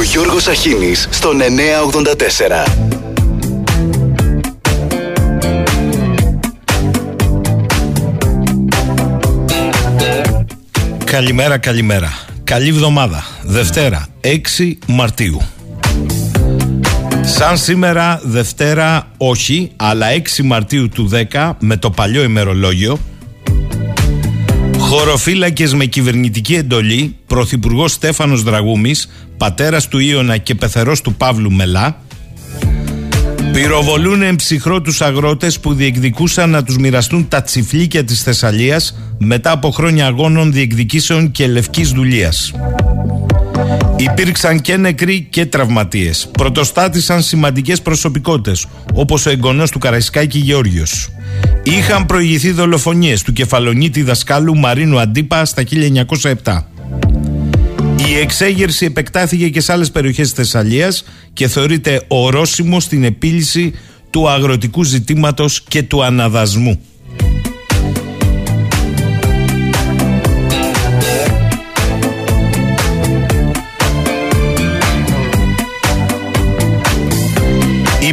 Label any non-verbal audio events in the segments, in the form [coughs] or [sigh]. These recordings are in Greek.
Ο Γιώργος Αχίνης στον 984. Καλημέρα, καλημέρα. Καλή εβδομάδα. Δευτέρα, 6 Μαρτίου. Σαν σήμερα, Δευτέρα, όχι, αλλά 6 Μαρτίου του 10, με το παλιό ημερολόγιο, χωροφύλακες με κυβερνητική εντολή, Πρωθυπουργός Στέφανος Δραγούμης, πατέρας του Ιωνα και πεθερός του Παύλου Μελά, Πυροβολούν εμψυχρό τους αγρότες που διεκδικούσαν να τους μοιραστούν τα τσιφλίκια της Θεσσαλίας μετά από χρόνια αγώνων διεκδικήσεων και λευκής δουλείας. Υπήρξαν και νεκροί και τραυματίες. Πρωτοστάτησαν σημαντικές προσωπικότητες, όπως ο εγγονός του Καραϊσκάκη Γεώργιος. Είχαν προηγηθεί δολοφονίες του κεφαλονίτη δασκάλου Μαρίνου Αντίπα στα 1907. Η εξέγερση επεκτάθηκε και σε άλλες περιοχές της Θεσσαλίας και θεωρείται ορόσημο στην επίλυση του αγροτικού ζητήματος και του αναδασμού.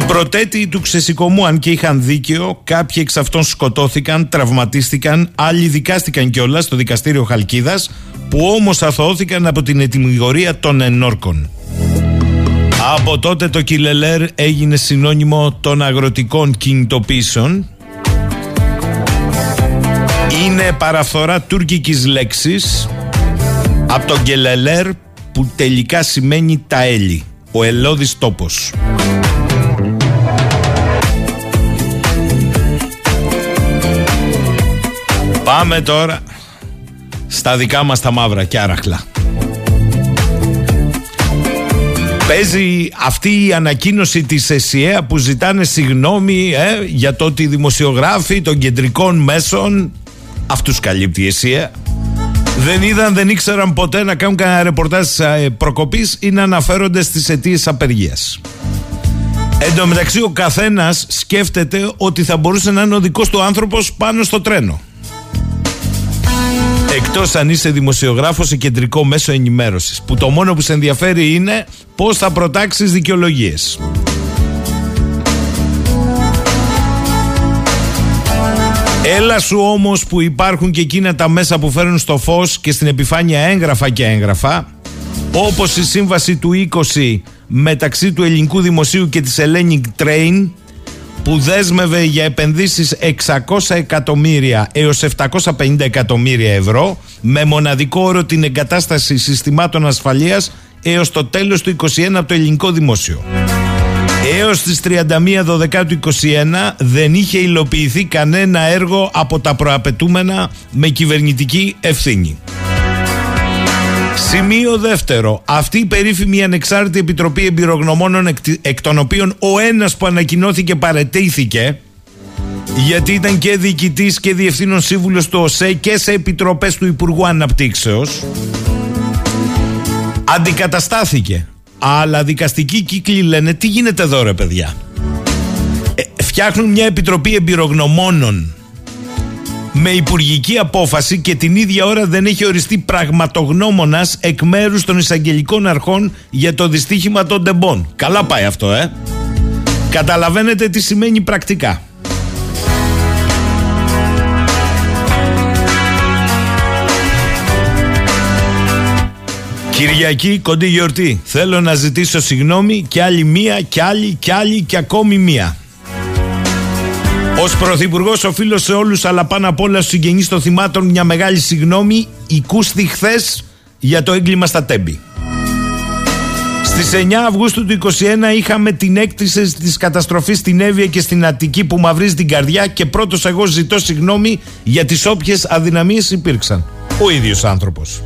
Οι πρωτέτοιοι του ξεσηκωμού, αν και είχαν δίκαιο, κάποιοι εξ αυτών σκοτώθηκαν, τραυματίστηκαν, άλλοι δικάστηκαν κιόλας στο δικαστήριο Χαλκίδας, που όμως αθωώθηκαν από την ετοιμιγορία των ενόρκων. Από τότε το Κιλελέρ έγινε συνώνυμο των αγροτικών κινητοποίησεων. Είναι παραφθορά τουρκικής λέξης από τον Κιλελέρ που τελικά σημαίνει τα έλλη, ο ελώδης τόπος. Πάμε τώρα στα δικά μας τα μαύρα και άραχλα. Παίζει αυτή η ανακοίνωση της ΕΣΥΑ που ζητάνε συγγνώμη ε, για το ότι οι δημοσιογράφοι των κεντρικών μέσων αυτούς καλύπτει η ΕΣΥΑ δεν είδαν, δεν ήξεραν ποτέ να κάνουν κανένα ρεπορτάζ ε, προκοπής ή να αναφέρονται στις αιτίες απεργίας. Εν τω μεταξύ ο καθένας σκέφτεται ότι θα μπορούσε να είναι ο δικός του άνθρωπος πάνω στο τρένο. Εκτός αν είσαι δημοσιογράφος σε κεντρικό μέσο ενημέρωσης, που το μόνο που σε ενδιαφέρει είναι πώς θα προτάξεις δικαιολογίες. Έλα σου όμως που υπάρχουν και εκείνα τα μέσα που φέρνουν στο φως και στην επιφάνεια έγγραφα και έγγραφα όπως η σύμβαση του 20 μεταξύ του ελληνικού δημοσίου και της Hellenic Train που δέσμευε για επενδύσεις 600 εκατομμύρια έως 750 εκατομμύρια ευρώ με μοναδικό όρο την εγκατάσταση συστημάτων ασφαλείας έως το τέλος του 2021 από το ελληνικό δημόσιο. Έως τις 31 12 του 2021 δεν είχε υλοποιηθεί κανένα έργο από τα προαπαιτούμενα με κυβερνητική ευθύνη. Σημείο δεύτερο. Αυτή η περίφημη ανεξάρτητη επιτροπή εμπειρογνωμόνων εκ, εκ των οποίων ο ένας που ανακοινώθηκε παρετήθηκε γιατί ήταν και διοικητής και διευθύνων σύμβουλος του ΟΣΕ και σε επιτροπές του Υπουργού Αναπτύξεως αντικαταστάθηκε. Αλλά δικαστικοί κύκλοι λένε τι γίνεται εδώ ρε παιδιά; Ε, φτιάχνουν μια επιτροπή εμπειρογνωμόνων με υπουργική απόφαση και την ίδια ώρα δεν έχει οριστεί πραγματογνώμονας εκ μέρους των εισαγγελικών αρχών για το δυστύχημα των τεμπών. Καλά πάει αυτό, ε. Καταλαβαίνετε τι σημαίνει πρακτικά. Κυριακή, κοντή γιορτή. Θέλω να ζητήσω συγγνώμη και άλλη μία και άλλη και άλλη και ακόμη μία. Ω πρωθυπουργός, οφείλω σε όλους, αλλά πάνω απ' όλα στους συγγενείς των θυμάτων, μια μεγάλη συγγνώμη. Οικούστη χθες για το έγκλημα στα Τέμπη. Στις 9 Αυγούστου του 2021 είχαμε την έκτηση της καταστροφής στην Εύβοια και στην Αττική που μαυρίζει την καρδιά και πρώτος εγώ ζητώ συγγνώμη για τις όποιες αδυναμίες υπήρξαν. Ο ίδιος άνθρωπος.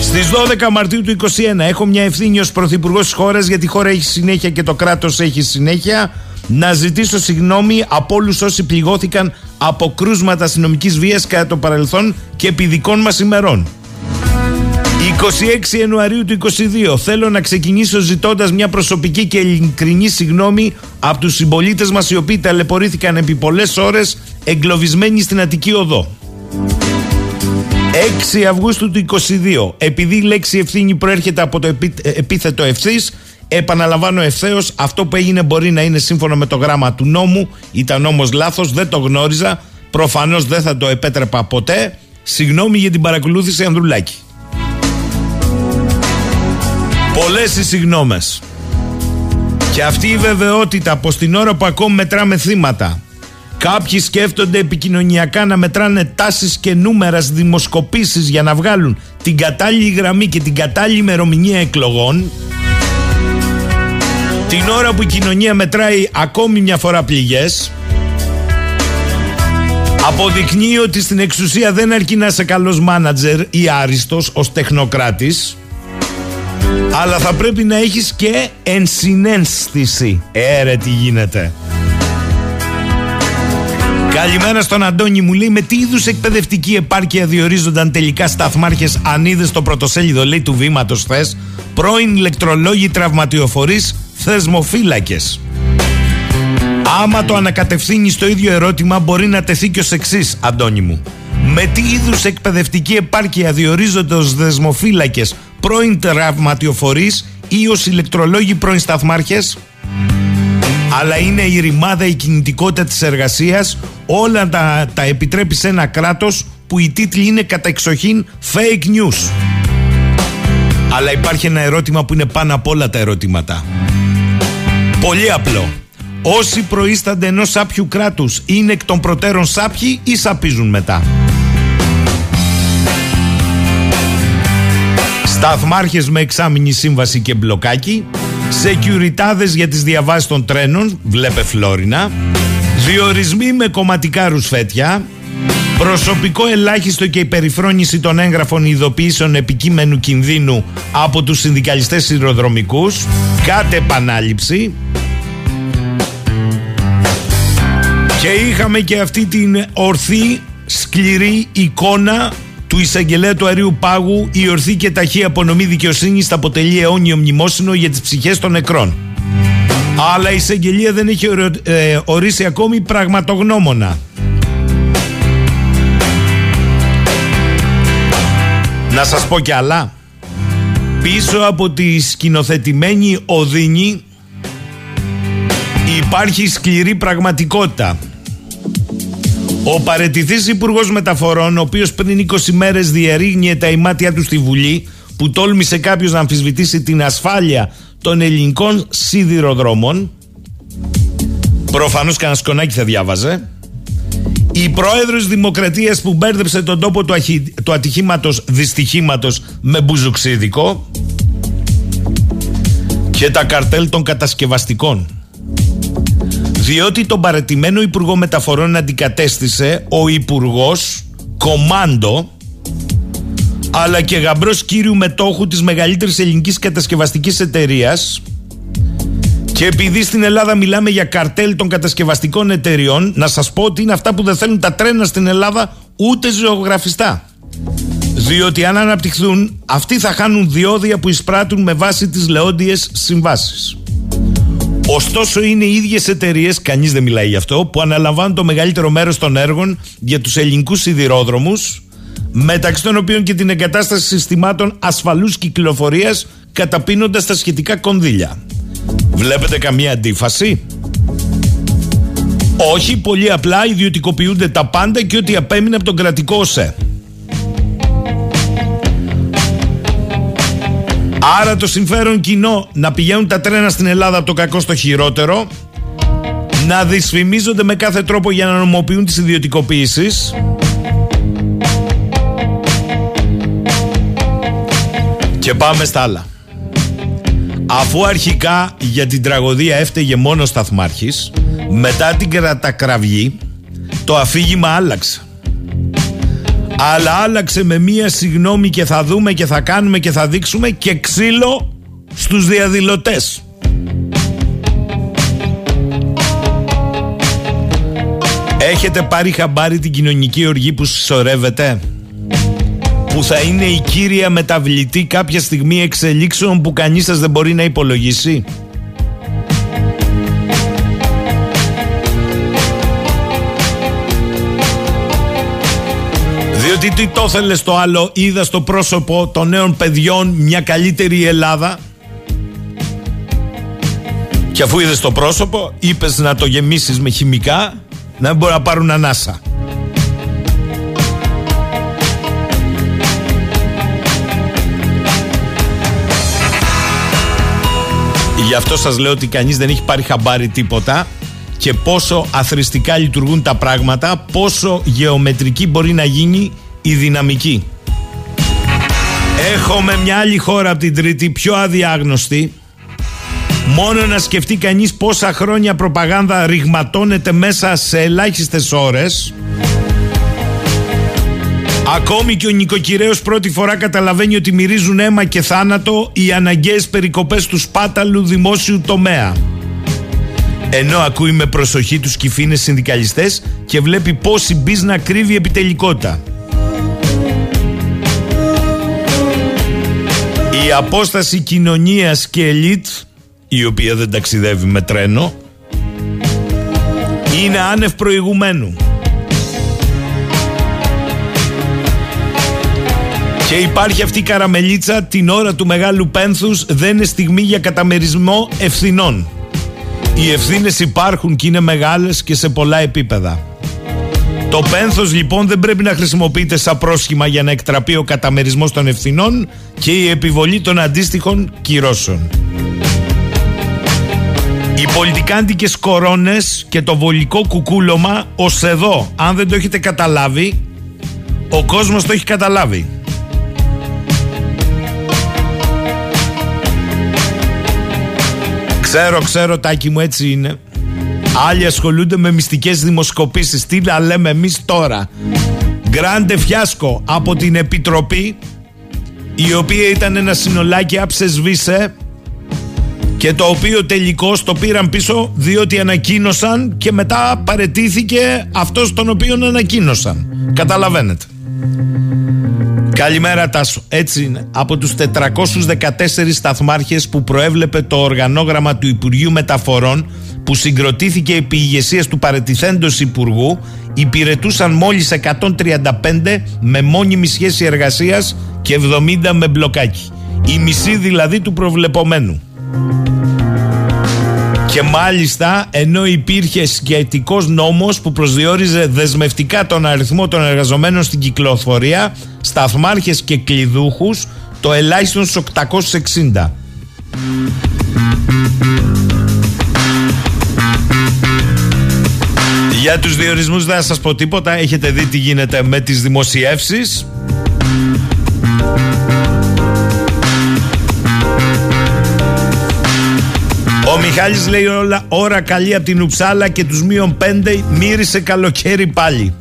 Στις 12 Μαρτίου του 2021 έχω μια ευθύνη ως πρωθυπουργός της χώρας γιατί η χώρα έχει συνέχεια και το κράτος έχει συνέχεια να ζητήσω συγγνώμη από όλους όσοι πληγώθηκαν από κρούσματα αστυνομικής βίας κατά το παρελθόν και επί δικών μας ημερών. 26 Ιανουαρίου του 2022 θέλω να ξεκινήσω ζητώντας μια προσωπική και ειλικρινή συγγνώμη από τους συμπολίτες μας οι οποίοι ταλαιπωρήθηκαν επί πολλές ώρες εγκλωβισμένοι στην Αττική Οδό. 6 Αυγούστου του 22. Επειδή η λέξη ευθύνη προέρχεται από το επί, επίθετο ευθύς, επαναλαμβάνω ευθέως, αυτό που έγινε μπορεί να είναι σύμφωνα με το γράμμα του νόμου. Ήταν όμως λάθος, δεν το γνώριζα. Προφανώς δεν θα το επέτρεπα ποτέ. Συγγνώμη για την παρακολούθηση, Ανδρουλάκη. Πολλές οι συγγνώμες. Και αυτή η βεβαιότητα πως την ώρα που ακόμη μετράμε θύματα Κάποιοι σκέφτονται επικοινωνιακά να μετράνε τάσεις και νούμερας στις δημοσκοπήσεις για να βγάλουν την κατάλληλη γραμμή και την κατάλληλη ημερομηνία εκλογών. Την ώρα που η κοινωνία μετράει ακόμη μια φορά πληγές. Αποδεικνύει ότι στην εξουσία δεν αρκεί να είσαι καλός μάνατζερ ή άριστος ως τεχνοκράτης αλλά θα πρέπει να έχεις και ενσυναίσθηση. Έρε τι γίνεται. Καλημέρα στον Αντώνη μου λέει με τι είδους εκπαιδευτική επάρκεια διορίζονταν τελικά σταθμάρχες αν είδε στο πρωτοσέλιδο λέει του βήματος θε πρώην ηλεκτρολόγοι τραυματιοφορείς θεσμοφύλακες. Άμα το ανακατευθύνεις στο ίδιο ερώτημα μπορεί να τεθεί και ως εξής, Αντώνη μου. Με τι είδους εκπαιδευτική επάρκεια διορίζονται ως δεσμοφύλακες πρώην τραυματιοφορείς ή ως ηλεκτρολόγοι πρώην σταθμάρχες; Αλλά είναι η ρημάδα, η κινητικότητα της εργασίας όλα τα, τα επιτρέπει σε ένα κράτος που οι τίτλοι είναι κατά εξοχήν fake news. Αλλά υπάρχει ένα ερώτημα που είναι πάνω από όλα τα ερωτήματα. Πολύ απλό. Όσοι προείστανται ενός σάπιου κράτους είναι εκ των προτέρων σάπιοι ή σαπίζουν μετά; Σταθμάρχες με εξάμηνη σύμβαση και μπλοκάκι Σεκιουριτάδες για τις διαβάσεις των τρένων, βλέπε Φλόρινα. Διορισμοί με κομματικά ρουσφέτια. Προσωπικό ελάχιστο και η περιφρόνηση των έγγραφων ειδοποιήσεων επικείμενου κινδύνου από τους συνδικαλιστές σειροδρομικούς. Κάτε επανάληψη. Και είχαμε και αυτή την ορθή σκληρή εικόνα του εισαγγελέα του Αρίου Πάγου η ορθή και ταχύ απονομή δικαιοσύνης θα αποτελεί αιώνιο μνημόσυνο για τις ψυχές των νεκρών. Αλλά η εισαγγελία δεν έχει ε, ορίσει ακόμη πραγματογνώμονα. Να σας πω κι άλλα. Πίσω από τη σκηνοθετημένη οδύνη υπάρχει σκληρή πραγματικότητα. Ο παρετηθής Υπουργός Μεταφορών, ο οποίος πριν 20 μέρες διερήγνυε τα ημάτια του στη Βουλή, που τόλμησε κάποιος να αμφισβητήσει την ασφάλεια των ελληνικών σιδηροδρόμων. Προφανώς κανένα σκονάκι θα διάβαζε. Η πρόεδρος Δημοκρατίας που μπέρδεψε τον τόπο του, αχι... του ατυχήματος δυστυχήματος με μπουζουξίδικο. Και τα καρτέλ των κατασκευαστικών διότι τον παρετημένο Υπουργό Μεταφορών αντικατέστησε ο Υπουργός Κομάντο αλλά και γαμπρός κύριου μετόχου της μεγαλύτερης ελληνικής κατασκευαστικής εταιρείας και επειδή στην Ελλάδα μιλάμε για καρτέλ των κατασκευαστικών εταιριών να σας πω ότι είναι αυτά που δεν θέλουν τα τρένα στην Ελλάδα ούτε ζωγραφιστά διότι αν αναπτυχθούν αυτοί θα χάνουν διόδια που εισπράττουν με βάση τις λεόντιες συμβάσεις Ωστόσο, είναι οι ίδιες εταιρείες, κανείς δεν μιλάει γι' αυτό, που αναλαμβάνουν το μεγαλύτερο μέρος των έργων για τους ελληνικούς σιδηρόδρομους, μεταξύ των οποίων και την εγκατάσταση συστημάτων ασφαλούς κυκλοφορίας, καταπίνοντας τα σχετικά κονδύλια. Βλέπετε καμία αντίφαση; Όχι, πολύ απλά ιδιωτικοποιούνται τα πάντα και ό,τι απέμεινε από τον κρατικό ΟΣΕ. Άρα το συμφέρον κοινό να πηγαίνουν τα τρένα στην Ελλάδα από το κακό στο χειρότερο, να δυσφημίζονται με κάθε τρόπο για να νομοποιούν τις ιδιωτικοποίησεις. Και πάμε στα άλλα. Αφού αρχικά για την τραγωδία έφταιγε μόνο ο Σταθμάρχης, μετά την κατακραυγή το αφήγημα άλλαξε αλλά άλλαξε με μία συγνώμη και θα δούμε και θα κάνουμε και θα δείξουμε και ξύλο στους διαδηλωτές. Έχετε πάρει χαμπάρι την κοινωνική οργή που συσσωρεύεται που θα είναι η κύρια μεταβλητή κάποια στιγμή εξελίξεων που κανείς σας δεν μπορεί να υπολογίσει; Γιατί τι το ήθελε το άλλο, είδα στο πρόσωπο των νέων παιδιών μια καλύτερη Ελλάδα. Και αφού είδες το πρόσωπο, είπες να το γεμίσεις με χημικά, να μην μπορεί να πάρουν ανάσα. Γι' αυτό σας λέω ότι κανείς δεν έχει πάρει χαμπάρι τίποτα και πόσο αθρηστικά λειτουργούν τα πράγματα, πόσο γεωμετρική μπορεί να γίνει η δυναμική. Έχουμε μια άλλη χώρα από την Τρίτη, πιο αδιάγνωστη. Μόνο να σκεφτεί κανείς πόσα χρόνια προπαγάνδα ρηγματώνεται μέσα σε ελάχιστες ώρες. Ακόμη και ο νοικοκυρέος πρώτη φορά καταλαβαίνει ότι μυρίζουν αίμα και θάνατο οι αναγκαίες περικοπές του σπάταλου δημόσιου τομέα. Ενώ ακούει με προσοχή τους κυφίνες συνδικαλιστές και βλέπει πώς η μπίζνα κρύβει επιτελικότητα. Η απόσταση κοινωνίας και ελίτ, η οποία δεν ταξιδεύει με τρένο, είναι άνευ προηγουμένου. Και υπάρχει αυτή η καραμελίτσα την ώρα του μεγάλου πένθους δεν είναι στιγμή για καταμερισμό ευθυνών. Οι ευθύνες υπάρχουν και είναι μεγάλες και σε πολλά επίπεδα. Το πένθος λοιπόν δεν πρέπει να χρησιμοποιείται σαν πρόσχημα για να εκτραπεί ο καταμερισμός των ευθυνών και η επιβολή των αντίστοιχων κυρώσεων. Οι πολιτικάντικες κορώνες και το βολικό κουκούλωμα ως εδώ, αν δεν το έχετε καταλάβει, ο κόσμος το έχει καταλάβει. Ξέρω, ξέρω, τάκι μου έτσι είναι. Άλλοι ασχολούνται με μυστικές δημοσκοπήσεις. Τι να λέμε εμείς τώρα; Γκράντε φιάσκο από την Επιτροπή η οποία ήταν ένα συνολάκι άψε και το οποίο τελικώς το πήραν πίσω διότι ανακοίνωσαν και μετά παρετήθηκε αυτός τον οποίο ανακοίνωσαν. Καταλαβαίνετε. Καλημέρα Τάσο. Έτσι είναι. Από τους 414 σταθμάρχες που προέβλεπε το οργανόγραμμα του Υπουργείου Μεταφορών που συγκροτήθηκε επί ηγεσίας του παρετηθέντος Υπουργού υπηρετούσαν μόλις 135 με μόνιμη σχέση εργασίας και 70 με μπλοκάκι. Η μισή δηλαδή του προβλεπομένου. Και μάλιστα ενώ υπήρχε σχετικός νόμος που προσδιορίζε δεσμευτικά τον αριθμό των εργαζομένων στην κυκλοφορία, σταθμάρχες και κλειδούχους, το ελάχιστον στους 860. Για τους διορισμούς δεν θα σας πω τίποτα, έχετε δει τι γίνεται με τις δημοσιεύσεις. Μιχάλης λέει όλα ώρα καλή από την Ουψάλα και τους μείον πέντε μύρισε καλοκαίρι πάλι.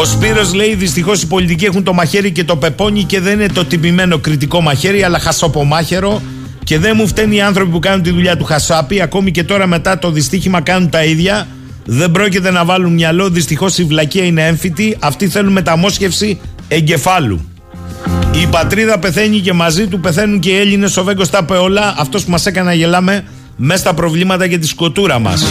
Ο Σπύρος λέει δυστυχώς οι πολιτικοί έχουν το μαχαίρι και το πεπόνι και δεν είναι το τυπημένο κριτικό μαχαίρι αλλά χασοπομάχαιρο και δεν μου φταίνει οι άνθρωποι που κάνουν τη δουλειά του χασάπι. Ακόμη και τώρα μετά το δυστύχημα κάνουν τα ίδια. Δεν πρόκειται να βάλουν μυαλό. Δυστυχώς η βλακεία είναι έμφυτη. Αυτοί θέλουν μεταμόσχευση εγκεφάλου η πατρίδα πεθαίνει και μαζί του πεθαίνουν και οι Έλληνες. Ο Βέγκος τα είπε όλα. Αυτός που μας έκανε να γελάμε μέσα στα προβλήματα και τη σκοτούρα μας.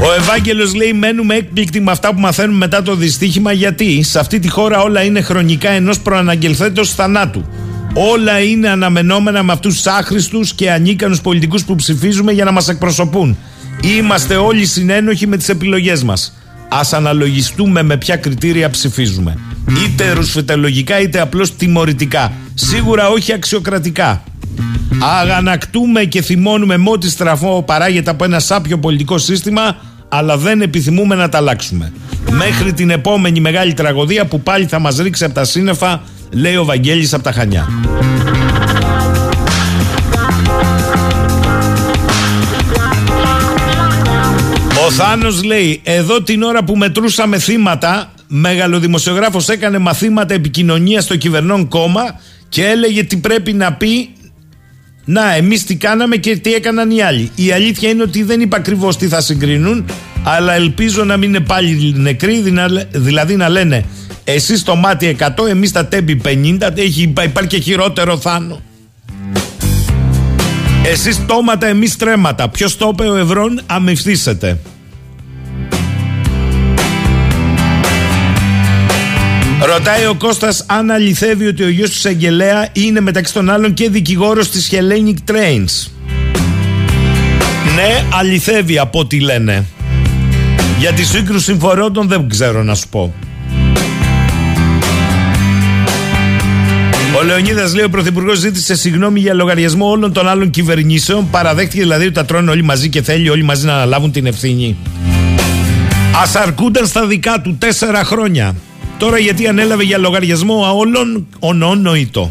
Ο Ευάγγελος λέει: Μένουμε έκπληκτοι με αυτά που μαθαίνουμε μετά το δυστύχημα. Γιατί σε αυτή τη χώρα όλα είναι χρονικά ενός προαναγγελθέντος θανάτου. Όλα είναι αναμενόμενα με αυτούς τους άχρηστους και ανίκανους πολιτικούς που ψηφίζουμε για να μας εκπροσωπούν. Είμαστε όλοι συνένοχοι με τις επιλογές μας. Ας αναλογιστούμε με ποια κριτήρια ψηφίζουμε. Είτε ρουσφετελογικά είτε απλώς τιμωρητικά. Σίγουρα όχι αξιοκρατικά. Αγανακτούμε και θυμώνουμε με ό,τι στραφό παράγεται από ένα σάπιο πολιτικό σύστημα, αλλά δεν επιθυμούμε να τα αλλάξουμε. Μέχρι την επόμενη μεγάλη τραγωδία που πάλι θα μας ρίξει από τα σύννεφα, λέει ο Βαγγέλης από τα Χανιά. Θάνος λέει: Εδώ την ώρα που μετρούσαμε θύματα, μεγαλοδημοσιογράφος έκανε μαθήματα επικοινωνίας στο κυβερνών κόμμα και έλεγε τι πρέπει να πει. Να, εμείς τι κάναμε και τι έκαναν οι άλλοι. Η αλήθεια είναι ότι δεν είπα ακριβώς τι θα συγκρίνουν, αλλά ελπίζω να μην είναι πάλι νεκροί, δηλαδή να λένε εσείς το μάτι 100, εμείς τα τέμπη 50, έχει, υπάρχει και χειρότερο θάνο. Εσείς τόματα, εμείς τρέματα. Ποιος το είπε ο Ευρών, αμυφθήσετε. Ρωτάει ο Κώστας αν αληθεύει ότι ο γιος του Σαγγελέα είναι μεταξύ των άλλων και δικηγόρος της Hellenic Trains. Ναι, αληθεύει από ό,τι λένε. Για τη σύγκρουση συμφορώντων δεν ξέρω να σου πω. Ο Λεωνίδας λέει: Ο Πρωθυπουργός ζήτησε συγγνώμη για λογαριασμό όλων των άλλων κυβερνήσεων. Παραδέχτηκε δηλαδή ότι τα τρώνε όλοι μαζί και θέλει όλοι μαζί να αναλάβουν την ευθύνη. Α αρκούνταν στα δικά του τέσσερα χρόνια. Τώρα γιατί ανέλαβε για λογαριασμό όλων, ονόνοητο.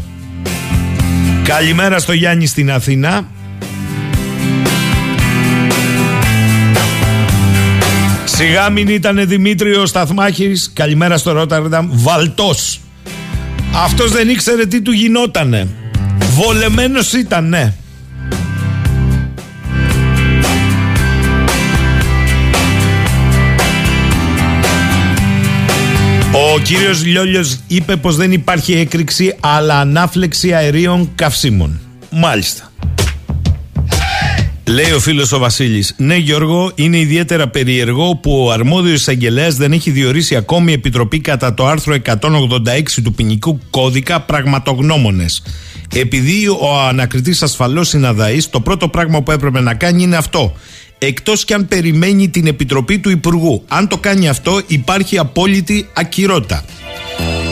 Καλημέρα στο Γιάννη στην Αθήνα. Σιγά μην ήταν Δημήτριος Σταθμάχης. Καλημέρα στο Ρότερνταμ. Βαλτός. Αυτός δεν ήξερε τι του γινότανε. Βολεμένος ήταν Ο κύριος Λιόλιος είπε πως δεν υπάρχει έκρηξη αλλά ανάφλεξη αερίων καυσίμων. Μάλιστα. Λέει ο φίλος ο Βασίλης. Ναι, Γιώργο, είναι ιδιαίτερα περίεργο που ο αρμόδιος εισαγγελέας δεν έχει διορίσει ακόμη επιτροπή κατά το άρθρο 186 του ποινικού κώδικα πραγματογνώμονες. Επειδή ο ανακριτής ασφαλώς είναι αδαή, το πρώτο πράγμα που έπρεπε να κάνει είναι αυτό. Εκτός κι αν περιμένει την επιτροπή του Υπουργού. Αν το κάνει αυτό, υπάρχει απόλυτη ακυρότητα.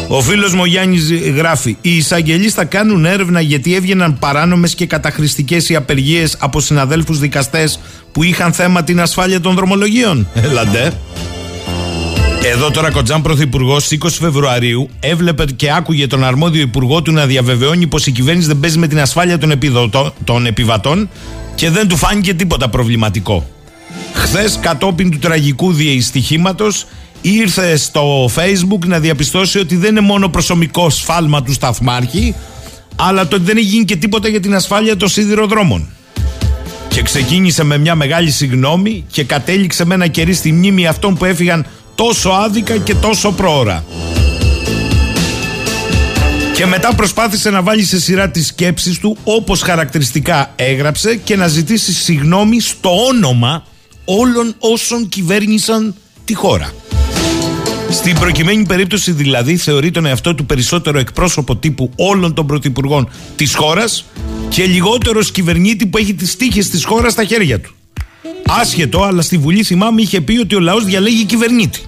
Ο φίλος μου Γιάννης γράφει: Οι εισαγγελείς θα κάνουν έρευνα γιατί έβγαιναν παράνομες και καταχρηστικές οι απεργίες από συναδέλφους δικαστές που είχαν θέμα την ασφάλεια των δρομολογίων. Έλαντε. Εδώ τώρα Κοτζάν Πρωθυπουργός 20 Φεβρουαρίου έβλεπε και άκουγε τον αρμόδιο υπουργό του να διαβεβαιώνει πως η κυβέρνηση δεν παίζει με την ασφάλεια των, των επιβατών και δεν του φάνηκε τίποτα προβληματικό. Χθες, κατόπιν του τραγικού διεστυχήματο, ήρθε στο facebook να διαπιστώσει ότι δεν είναι μόνο προσωπικό σφάλμα του σταθμάρχη αλλά το ότι δεν έχει γίνει και τίποτα για την ασφάλεια των σιδηροδρόμων. Και ξεκίνησε με μια μεγάλη συγνώμη και κατέληξε με ένα κερί στη μνήμη αυτών που έφυγαν τόσο άδικα και τόσο πρόωρα. Και μετά προσπάθησε να βάλει σε σειρά τις σκέψεις του όπως χαρακτηριστικά έγραψε και να ζητήσει συγνώμη στο όνομα όλων όσων κυβέρνησαν τη χώρα. Στην προκειμένη περίπτωση δηλαδή θεωρεί τον εαυτό του περισσότερο εκπρόσωπο τύπου όλων των πρωθυπουργών της χώρας και λιγότερος κυβερνήτη που έχει τις τύχες της χώρας στα χέρια του. Άσχετο, αλλά στη Βουλή θυμάμαι είχε πει ότι ο λαός διαλέγει κυβερνήτη.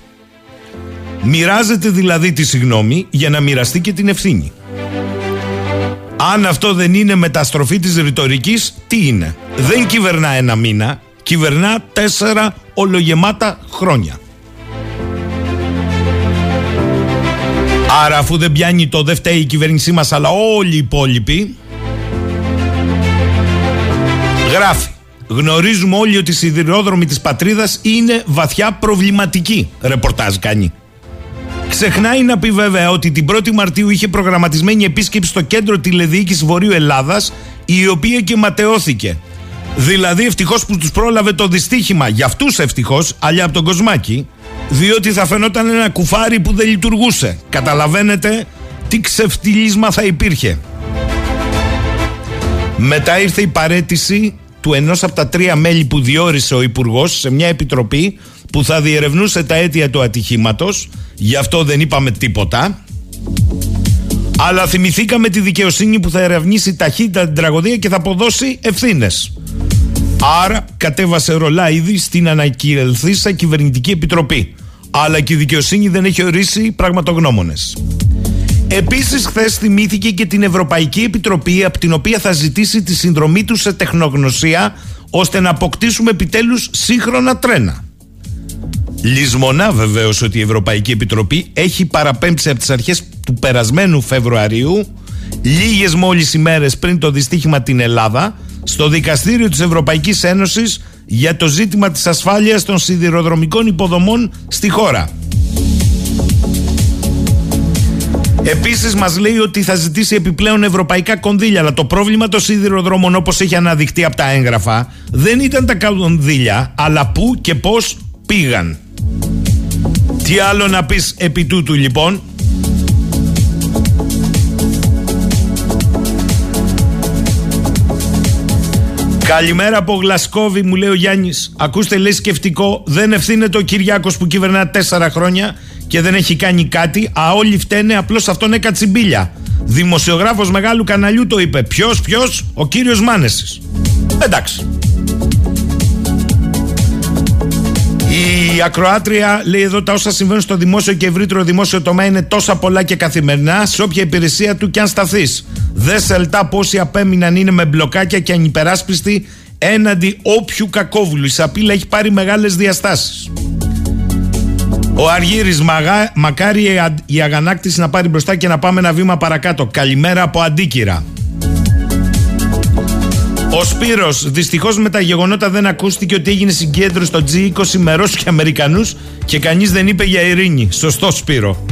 Μοιράζεται δηλαδή τη συγνώμη για να μοιραστεί και την ευθύνη. Αν αυτό δεν είναι μεταστροφή της ρητορικής, τι είναι; Δεν κυβερνά ένα μήνα, κυβερνά τέσσερα ολογεμάτα χρόνια. Άρα αφού δεν πιάνει το δεν φταίει η κυβέρνησή μας αλλά όλοι οι υπόλοιποι Γράφει Γνωρίζουμε όλοι ότι οι σιδηρόδρομοι της πατρίδας είναι βαθιά προβληματικοί Ρεπορτάζ κάνει Ξεχνάει να πει βέβαια ότι την 1η Μαρτίου είχε προγραμματισμένη επίσκεψη στο κέντρο τηλεδιοίκησης Βορείου Ελλάδας, η οποία και ματαιώθηκε. Δηλαδή, ευτυχώς που τους πρόλαβε το δυστύχημα, για αυτούς ευτυχώς, αλλά από τον Κοσμάκη, διότι θα φαινόταν ένα κουφάρι που δεν λειτουργούσε. Καταλαβαίνετε τι ξεφτυλίσμα θα υπήρχε. Μετά ήρθε η παρέτηση του ενός από τα τρία μέλη που διόρισε ο Υπουργός σε μια επιτροπή που θα διερευνούσε τα αίτια του ατυχήματος γι' αυτό δεν είπαμε τίποτα αλλά θυμηθήκαμε τη δικαιοσύνη που θα ερευνήσει ταχύτητα την τραγωδία και θα αποδώσει ευθύνες. Άρα κατέβασε ρολά ήδη στην ανακυρωθήσα κυβερνητική επιτροπή. Αλλά και η δικαιοσύνη δεν έχει ορίσει πραγματογνώμονες. Επίσης, χθες θυμήθηκε και την Ευρωπαϊκή Επιτροπή, από την οποία θα ζητήσει τη συνδρομή του σε τεχνογνωσία, ώστε να αποκτήσουμε επιτέλους σύγχρονα τρένα. Λυσμονά βεβαίως ότι η Ευρωπαϊκή Επιτροπή έχει παραπέμψει από τις αρχές του περασμένου Φεβρουαρίου, λίγες μόλις ημέρες πριν το δυστύχημα την Ελλάδα, στο Δικαστήριο της Ευρωπαϊκής Ένωσης για το ζήτημα της ασφάλειας των σιδηροδρομικών υποδομών στη χώρα. Επίσης, μας λέει ότι θα ζητήσει επιπλέον ευρωπαϊκά κονδύλια. Αλλά το πρόβλημα των σιδηροδρόμων, όπως έχει αναδειχθεί από τα έγγραφα, δεν ήταν τα κονδύλια, αλλά πού και πώς πήγαν. Τι άλλο να πεις επί τούτου λοιπόν; Καλημέρα από Γλασκόβη, μου λέει ο Γιάννης. Ακούστε, λέει σκεφτικό, δεν ευθύνεται ο Κυριάκος που κυβερνά τέσσερα χρόνια και δεν έχει κάνει κάτι. Α, όλοι φταίνε, απλώς αυτόν έκατσε μπίλια. Δημοσιογράφος μεγάλου καναλιού το είπε. Ποιος, ποιος, ο κύριος Μάνεσης. Εντάξει. Η ακροάτρια λέει εδώ τα όσα συμβαίνουν στο δημόσιο και ευρύτερο δημόσιο τομέα είναι τόσα πολλά και καθημερινά σε όποια υπηρεσία του και αν σταθείς. Δε σελτά πόσοι απέμειναν είναι με μπλοκάκια και ανυπεράσπιστοι έναντι όποιου κακόβουλου. Η σαπίλα έχει πάρει μεγάλες διαστάσεις. Ο Αργύρης μακάρι η αγανάκτηση να πάρει μπροστά και να πάμε ένα βήμα παρακάτω. Καλημέρα από Αντίκυρα. Ο Σπύρος, δυστυχώς με τα γεγονότα δεν ακούστηκε ότι έγινε συγκέντρωση στο G20 με Ρώσους και Αμερικανούς και κανείς δεν είπε για ειρήνη. Σωστό Σπύρο.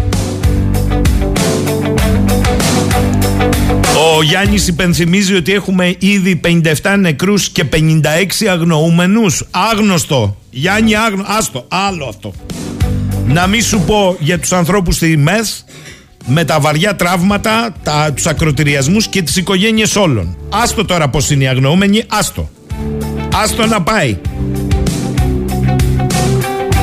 Ο Γιάννης υπενθυμίζει ότι έχουμε ήδη 57 νεκρούς και 56 αγνοούμενους. Άγνωστο. Γιάννη άγνωστο. Άστο. Άλλο αυτό. Να μην σου πω για τους ανθρώπους στη ΜΕΘ με τα βαριά τραύματα, τα, τους ακροτηριασμούς και τις οικογένειες όλων. Άστο τώρα πως είναι οι αγνοούμενοι, άστο. Άστο να πάει.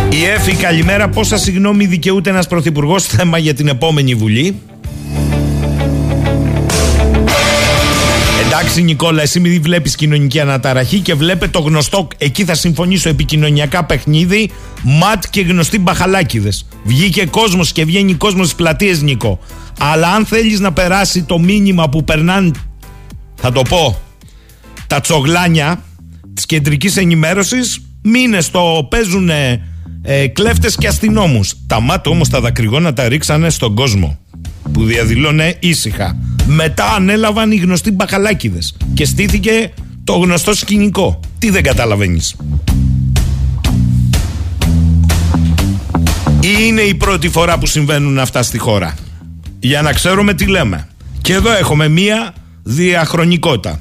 Η Εφη, καλημέρα. Πόσα συγγνώμη δικαιούται ένας πρωθυπουργός θέμα για την επόμενη Βουλή; Εντάξει, Νικόλα, εσύ μην βλέπεις κοινωνική αναταραχή και βλέπε το γνωστό, εκεί θα συμφωνήσω, επικοινωνιακά παιχνίδι, ματ και γνωστοί μπαχαλάκιδες. Βγήκε κόσμος και βγαίνει κόσμος στις πλατείες, Νικό. Αλλά αν θέλεις να περάσει το μήνυμα που περνάνε, θα το πω, τα τσογλάνια της κεντρικής ενημέρωσης, μήνε το παίζουν ε, κλέφτες και αστυνόμους. Τα ΜΑΤ όμως τα δακρυγόνα τα ρίξανε στον κόσμο που διαδηλώνε ήσυχα. Μετά ανέλαβαν οι γνωστοί μπαχαλάκιδε και στήθηκε το γνωστό σκηνικό. Τι δεν καταλαβαίνεις. Ή είναι η πρώτη φορά που συμβαίνουν αυτά στη χώρα. Για να ξέρουμε τι λέμε. Και εδώ έχουμε μία διαχρονικότητα.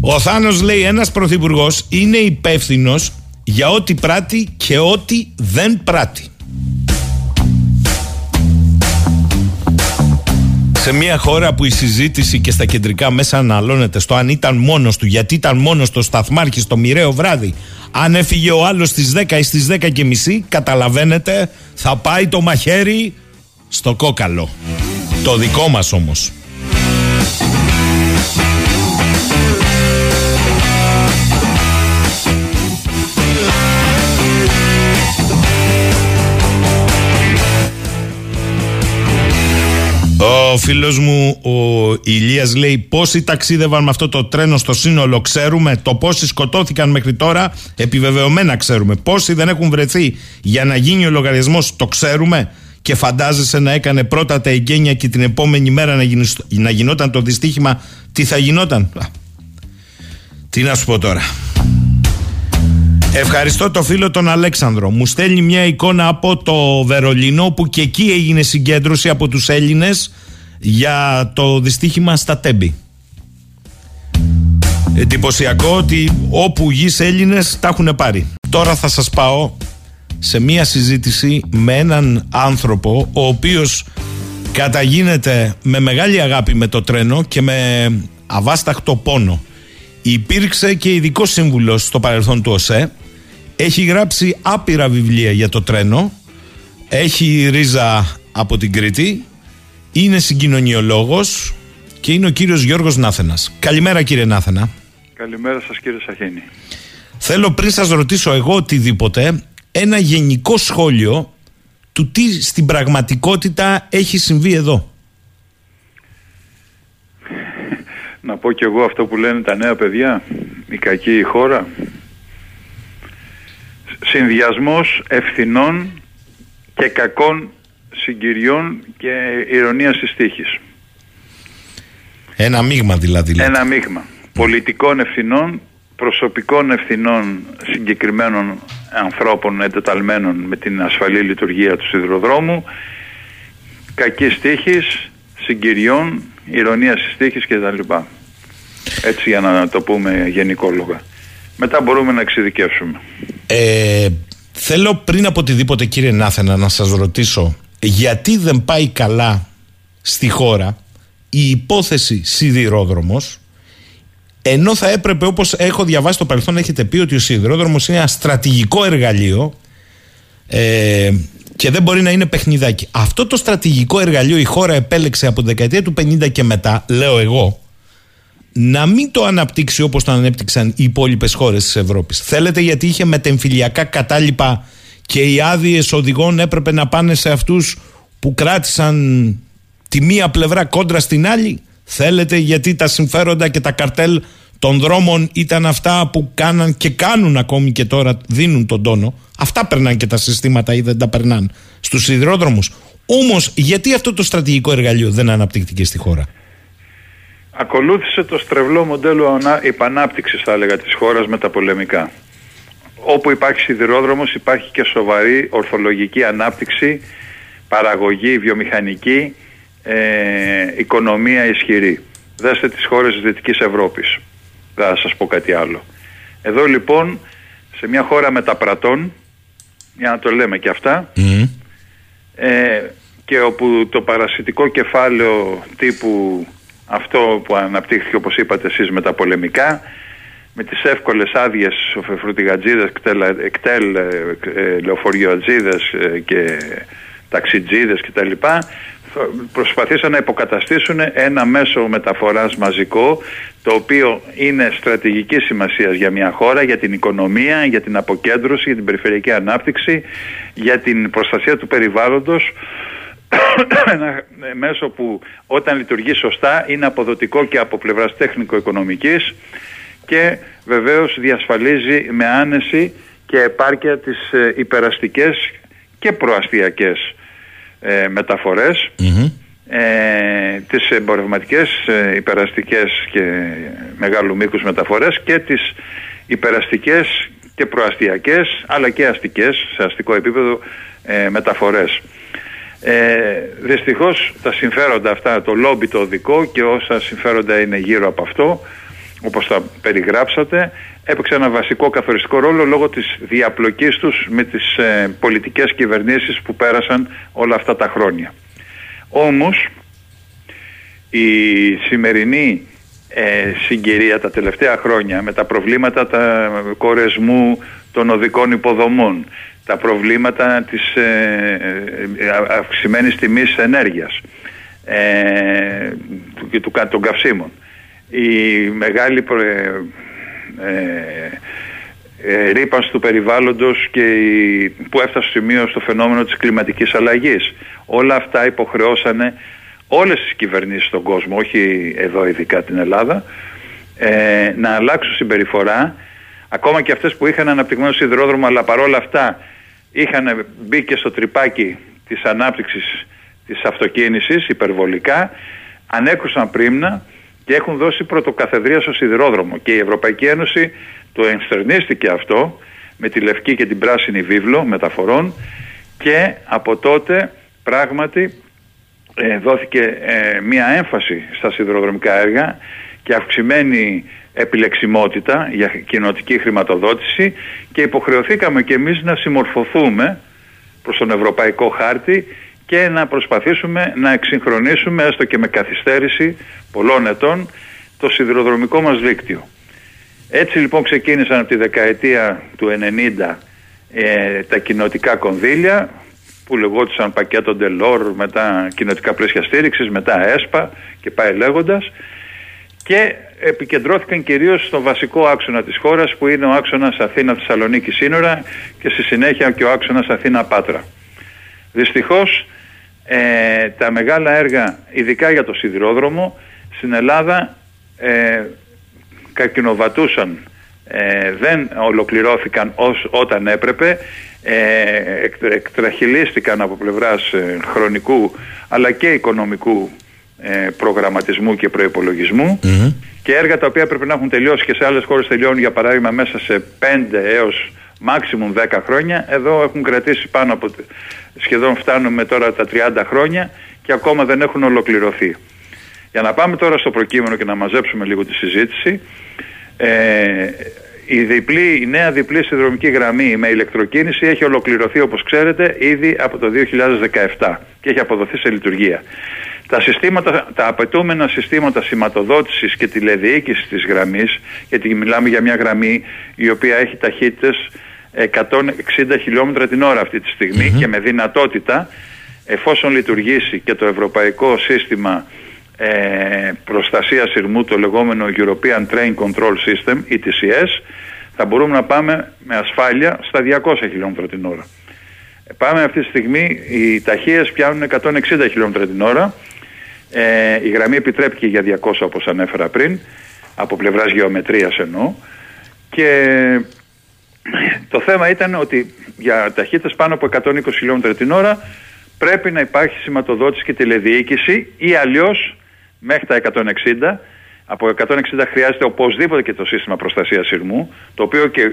Ο Θάνος λέει ένας πρωθυπουργός είναι υπεύθυνος για ό,τι πράττει και ό,τι δεν πράττει. Σε μια χώρα που η συζήτηση και στα κεντρικά μέσα αναλώνεται στο αν ήταν μόνος του, γιατί ήταν μόνος στο σταθμάρχης στο μοιραίο βράδυ, αν έφυγε ο άλλος στις 10 ή στις 10 και μισή, καταλαβαίνετε, θα πάει το μαχαίρι στο κόκαλο. Το δικό μας όμως. Ο φίλος μου ο Ηλίας λέει πόσοι ταξίδευαν με αυτό το τρένο στο σύνολο ξέρουμε. Το πόσοι σκοτώθηκαν μέχρι τώρα επιβεβαιωμένα ξέρουμε. Πόσοι δεν έχουν βρεθεί για να γίνει ο λογαριασμός το ξέρουμε. Και φαντάζεσαι να έκανε πρώτα τα εγγένεια και την επόμενη μέρα να, να γινόταν το δυστύχημα. Τι θα γινόταν; Τι να σου πω τώρα Ευχαριστώ το φίλο τον Αλέξανδρο. Μου στέλνει μια εικόνα από το Βερολίνο που και εκεί έγινε συγκέντρωση από τους Έλληνες για το δυστύχημα στα Τέμπη. Εντυπωσιακό ότι όπου γης Έλληνες τα έχουν πάρει. Τώρα θα σας πάω σε μια συζήτηση με έναν άνθρωπο ο οποίος καταγίνεται με μεγάλη αγάπη με το τρένο και με αβάσταχτο πόνο. Υπήρξε και ειδικός σύμβουλος στο παρελθόν του ΟΣΕ έχει γράψει άπειρα βιβλία για το τρένο. Έχει ρίζα από την Κρήτη. Είναι συγκοινωνιολόγος και είναι ο κύριος Γιώργος Νάθενας. Καλημέρα κύριε Νάθενα. Καλημέρα σας κύριε Σαχίνη. Θέλω πριν σας ρωτήσω εγώ οτιδήποτε ένα γενικό σχόλιο του τι στην πραγματικότητα έχει συμβεί εδώ. Να πω κι εγώ αυτό που λένε τα νέα παιδιά, η κακή χώρα συνδυασμός ευθυνών και κακών συγκυριών και ηρωνίας της τύχης. Ένα μείγμα δηλαδή. Ένα μείγμα. Πολιτικών ευθυνών, προσωπικών ευθυνών συγκεκριμένων ανθρώπων εντεταλμένων με την ασφαλή λειτουργία του σιδηροδρόμου, κακής τύχης, συγκυριών, ηρωνίας της τύχης κτλ. Έτσι για να το πούμε γενικόλογα. Μετά μπορούμε να εξειδικεύσουμε. Ε, θέλω πριν από οτιδήποτε κύριε Νάθενα να σας ρωτήσω γιατί δεν πάει καλά στη χώρα η υπόθεση σιδηρόδρομος ενώ θα έπρεπε όπως έχω διαβάσει το παρελθόν έχετε πει ότι ο σιδηρόδρομος είναι ένα στρατηγικό εργαλείο ε, Και δεν μπορεί να είναι παιχνιδάκι. Αυτό το στρατηγικό εργαλείο η χώρα επέλεξε από τη δεκαετία του 50 και μετά, λέω εγώ, να μην το αναπτύξει όπως το ανέπτυξαν οι υπόλοιπες χώρες της Ευρώπης. Θέλετε γιατί είχε μετεμφυλιακά κατάλοιπα και οι άδειες οδηγών έπρεπε να πάνε σε αυτούς που κράτησαν τη μία πλευρά κόντρα στην άλλη; Θέλετε γιατί τα συμφέροντα και τα καρτέλ των δρόμων ήταν αυτά που κάναν και κάνουν ακόμη και τώρα δίνουν τον τόνο; Αυτά περνάνε και τα συστήματα ή δεν τα περνάνε στους σιδηρόδρομους. Όμως γιατί αυτό το στρατηγικό εργαλείο δεν αναπτύχθηκε στη χώρα; Ακολούθησε το στρεβλό μοντέλο επανάπτυξης θα έλεγα της χώρας με τα πολεμικά. Όπου υπάρχει σιδηρόδρομος υπάρχει και σοβαρή ορθολογική ανάπτυξη, παραγωγή, βιομηχανική, ε, οικονομία ισχυρή. Δέστε τις χώρες της Δυτικής Ευρώπης. Δεν θα σας πω κάτι άλλο. Εδώ λοιπόν σε μια χώρα μεταπρατών, για να το λέμε και αυτά, ε, και όπου το παρασιτικό κεφάλαιο τύπου αυτό που αναπτύχθηκε όπως είπατε εσείς με τα πολεμικά, με τις εύκολες άδειες φρούτιγατζίδες, εκτέλ, εκτέλ ε, ε, λεωφοριοατζίδες και ταξιτζίδες κτλ προσπαθήσαν να υποκαταστήσουν ένα μέσο μεταφοράς μαζικό το οποίο είναι στρατηγικής σημασίας για μια χώρα, για την οικονομία, για την αποκέντρωση, για την περιφερειακή ανάπτυξη, για την προστασία του περιβάλλοντος ένα μέσο που όταν λειτουργεί σωστά είναι αποδοτικό και από πλευράς τέχνικο-οικονομικής και βεβαίως διασφαλίζει με άνεση και επάρκεια τις ε, υπεραστικές και προαστιακές ε, μεταφορες ε, τις εμπορευματικές, ε, υπεραστικές και μεγάλου μήκους μεταφορές και τις υπεραστικές και προαστιακές αλλά και αστικές σε αστικό επίπεδο ε, μεταφορές. Ε, δυστυχώς τα συμφέροντα αυτά, το λόμπι το οδικό και όσα συμφέροντα είναι γύρω από αυτό όπως τα περιγράψατε έπαιξε ένα βασικό καθοριστικό ρόλο λόγω της διαπλοκής τους με τις ε, πολιτικές κυβερνήσεις που πέρασαν όλα αυτά τα χρόνια. Όμως η σημερινή ε, συγκυρία τα τελευταία χρόνια με τα προβλήματα τα κορεσμού των οδικών υποδομών, τα προβλήματα της ε, ε αυξημένης τιμής ενέργειας ε, του, του, των καυσίμων, η μεγάλη ε, ε, ρήπανση του περιβάλλοντος και η, που έφτασε στο σημείο στο φαινόμενο της κλιματικής αλλαγής. Όλα αυτά υποχρεώσανε όλες τις κυβερνήσεις στον κόσμο, όχι εδώ ειδικά την Ελλάδα, ε, να αλλάξουν συμπεριφορά, ακόμα και αυτές που είχαν αναπτυγμένο σιδηρόδρομο, αλλά παρόλα αυτά είχαν μπει και στο τρυπάκι της ανάπτυξης της αυτοκίνησης υπερβολικά, ανέκρουσαν πρίμνα και έχουν δώσει πρωτοκαθεδρία στο σιδηρόδρομο. Και η Ευρωπαϊκή Ένωση το ενστερνίστηκε αυτό με τη λευκή και την πράσινη βίβλο μεταφορών και από τότε πράγματι ε, δόθηκε ε, μία έμφαση στα σιδηροδρομικά έργα και αυξημένη επιλεξιμότητα για κοινοτική χρηματοδότηση και υποχρεωθήκαμε και εμείς να συμμορφωθούμε προς τον Ευρωπαϊκό Χάρτη και να προσπαθήσουμε να εξυγχρονίσουμε έστω και με καθυστέρηση πολλών ετών το σιδηροδρομικό μας δίκτυο. Έτσι λοιπόν ξεκίνησαν από τη δεκαετία του 90 ε, τα κοινοτικά κονδύλια που λεγόντουσαν πακέτο Ντελόρ, μετά κοινοτικά πλαίσια στήριξης, μετά ΕΣΠΑ και πάει λέγοντας και επικεντρώθηκαν κυρίως στο βασικό άξονα της χώρας που είναι ο άξονας Αθήνα-Θεσσαλονίκη σύνορα και στη συνέχεια και ο άξονας Αθήνα-Πάτρα. Δυστυχώς ε, τα μεγάλα έργα, ειδικά για το σιδηρόδρομο, στην Ελλάδα ε, κακινοβατούσαν, ε, δεν ολοκληρώθηκαν ως, όταν έπρεπε, ε, εκτραχυλίστηκαν από πλευράς ε, χρονικού αλλά και οικονομικού ε, προγραμματισμού και προϋπολογισμού και έργα τα οποία πρέπει να έχουν τελειώσει και σε άλλες χώρες τελειώνουν για παράδειγμα μέσα σε 5 έως maximum 10 χρόνια εδώ έχουν κρατήσει πάνω από σχεδόν φτάνουμε τώρα τα 30 χρόνια και ακόμα δεν έχουν ολοκληρωθεί. Για να πάμε τώρα στο προκείμενο και να μαζέψουμε λίγο τη συζήτηση, ε, η, διπλή, η νέα διπλή συνδρομική γραμμή με ηλεκτροκίνηση έχει ολοκληρωθεί όπως ξέρετε ήδη από το 2017 και έχει αποδοθεί σε λειτουργία. Τα, συστήματα, τα απαιτούμενα συστήματα σηματοδότησης και τηλεδιοίκησης της γραμμής, γιατί μιλάμε για μια γραμμή η οποία έχει ταχύτητες 160 χιλιόμετρα την ώρα αυτή τη στιγμη και με δυνατότητα εφόσον λειτουργήσει και το ευρωπαϊκό σύστημα ε, προστασίας σειρμού το λεγόμενο European Train Control System ETCS θα μπορούμε να πάμε με ασφάλεια στα 200 χιλιόμετρα την ώρα. Ε, πάμε αυτή τη στιγμή, οι ταχείες πιάνουν 160 χιλιόμετρα την ώρα ε, η γραμμή επιτρέπει και για 200 όπως ανέφερα πριν από πλευράς γεωμετρίας εννοώ. Και το θέμα ήταν ότι για ταχύτητες πάνω από 120 χιλιόμετρα την ώρα πρέπει να υπάρχει σηματοδότηση και τηλεδιοίκηση ή αλλιώς μέχρι τα 160 από 160 χρειάζεται οπωσδήποτε και το σύστημα προστασίας σειρμού το οποίο και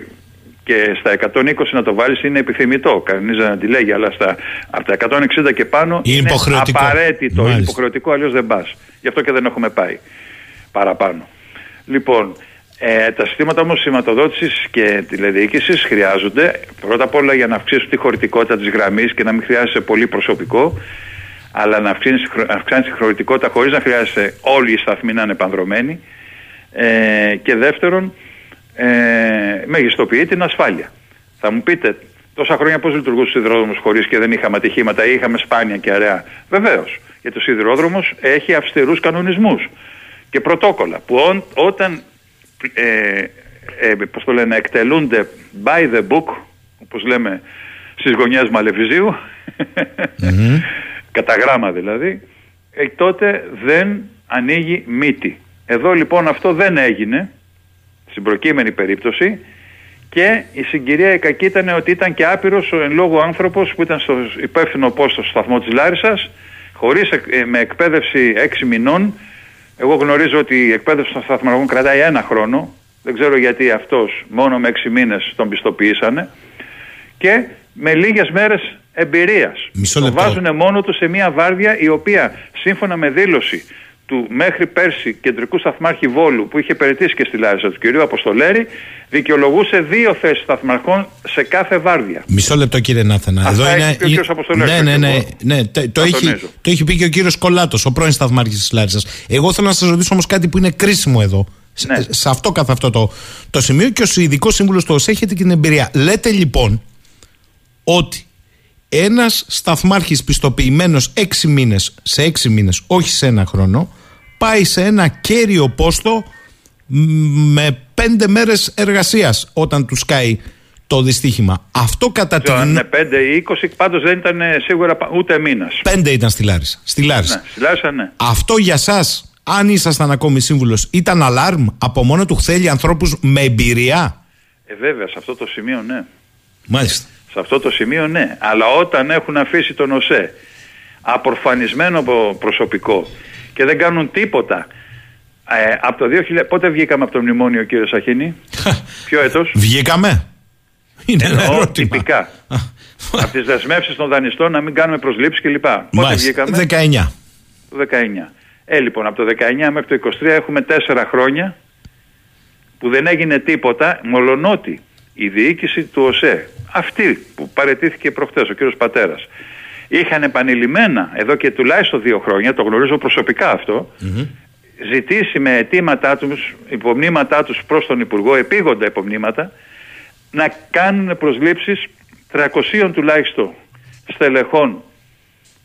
και στα 120 να το βάλεις είναι επιθυμητό. Κανείς δεν αντιλέγει, αλλά στα, από τα 160 και πάνω είναι, είναι απαραίτητο, είναι υποχρεωτικό, αλλιώς δεν πας. Γι' αυτό και δεν έχουμε πάει παραπάνω. Λοιπόν, ε, τα συστήματα όμως σηματοδότησης και τηλεδιοίκησης χρειάζονται πρώτα απ' όλα για να αυξήσουν τη χωρητικότητα της γραμμής και να μην χρειάζεσαι πολύ προσωπικό αλλά να αυξάνεις τη χωρητικότητα χωρίς να χρειάζεσαι όλοι οι σταθμοί να είναι πανδρομένοι ε, και δεύτερον ε, μεγιστοποιεί την ασφάλεια. Θα μου πείτε, τόσα χρόνια πώς λειτουργούσε ο σιδηρόδρομος χωρίς και δεν είχαμε ατυχήματα ή είχαμε σπάνια και αραιά. Βεβαίως. Γιατί ο σιδηρόδρομος έχει αυστηρούς κανονισμούς και πρωτόκολλα που όταν ε, ε, πώς το λένε, εκτελούνται by the book, όπως λέμε στις γωνιές Μαλεβιζίου, [laughs] κατά γράμμα δηλαδή, ε, τότε δεν ανοίγει μύτη. Εδώ λοιπόν αυτό δεν έγινε στην προκείμενη περίπτωση και η συγκυρία η κακή ήταν ότι ήταν και άπειρος ο εν λόγω άνθρωπος που ήταν στο υπεύθυνο πόστο στο σταθμό της Λάρισας χωρίς ε, με εκπαίδευση έξι μηνών. Εγώ γνωρίζω ότι η εκπαίδευση των σταθμαρχών κρατάει ένα χρόνο. Δεν ξέρω γιατί αυτός μόνο με έξι μήνες τον πιστοποιήσανε. Και με λίγες μέρες εμπειρίας. Τον βάζουν μόνο τους σε μια βάρδια η οποία σύμφωνα με δήλωση του μέχρι πέρσι κεντρικού σταθμάρχη Βόλου που είχε περιτήσει και στη Λάρισα του κυρίου Αποστολέρη δικαιολογούσε δύο θέσεις σταθμαρχών σε κάθε βάρδια. Μισό λεπτό κύριε Νάθανα. Εδώ είναι. Έχει πει ο Αποστολέρης. Ναι, ναι, ναι. ναι. Το, το, έχει, το έχει πει και ο κύριος Κολάτος, ο πρώην σταθμάρχης της Λάρισας. Εγώ θέλω να σας ρωτήσω όμως κάτι που είναι κρίσιμο εδώ. Ναι. Σε αυτό καθ' αυτό το, το σημείο και ως ειδικό σύμβουλος του ΟΣΕ έχετε και την εμπειρία. Λέτε λοιπόν ότι ένας σταθμάρχης πιστοποιημένος έξι μήνες σε έξι μήνες, όχι σε ένα χρόνο, πάει σε ένα κέριο πόστο με πέντε μέρες εργασίας όταν του σκάει το δυστύχημα. Αυτό κατά την. Ναι, 5 ή 20, πάντως δεν ήταν ε, σίγουρα ούτε μήνας. Πέντε ήταν στη Λάρισα. Στη Λάρισα. Ναι, στη Λάρισα, ναι. Αυτό για εσά, αν ήσασταν ακόμη σύμβουλος, ήταν αλάρμ από μόνο του θέλει ανθρώπους με εμπειρία; Ε, βέβαια, σε αυτό το σημείο ναι. Μάλιστα. Σε αυτό το σημείο ναι. Αλλά όταν έχουν αφήσει τον ΟΣΕ απορφανισμένο προσωπικό και δεν κάνουν τίποτα. Ε, από το 2000, πότε βγήκαμε από το μνημόνιο κύριε Σαχίνη, ποιο έτος; Βγήκαμε. Είναι ένα ερώτημα. τυπικά. από τις δεσμεύσεις των δανειστών να μην κάνουμε προσλήψεις κλπ. Πότε βγήκαμε; 19. Το 19. Ε, λοιπόν, από το 19 μέχρι το 23 έχουμε 4 χρόνια που δεν έγινε τίποτα, μολονότι η διοίκηση του ΟΣΕ, αυτή που παρετήθηκε προχτές, ο κύριος Πατέρας, είχαν επανειλημμένα εδώ και τουλάχιστον δύο χρόνια, το γνωρίζω προσωπικά ζητήσει με αιτήματά τους, υπομνήματά τους προς τον Υπουργό, επίγοντα υπομνήματα, να κάνουν προσλήψεις 300 τουλάχιστον στελεχών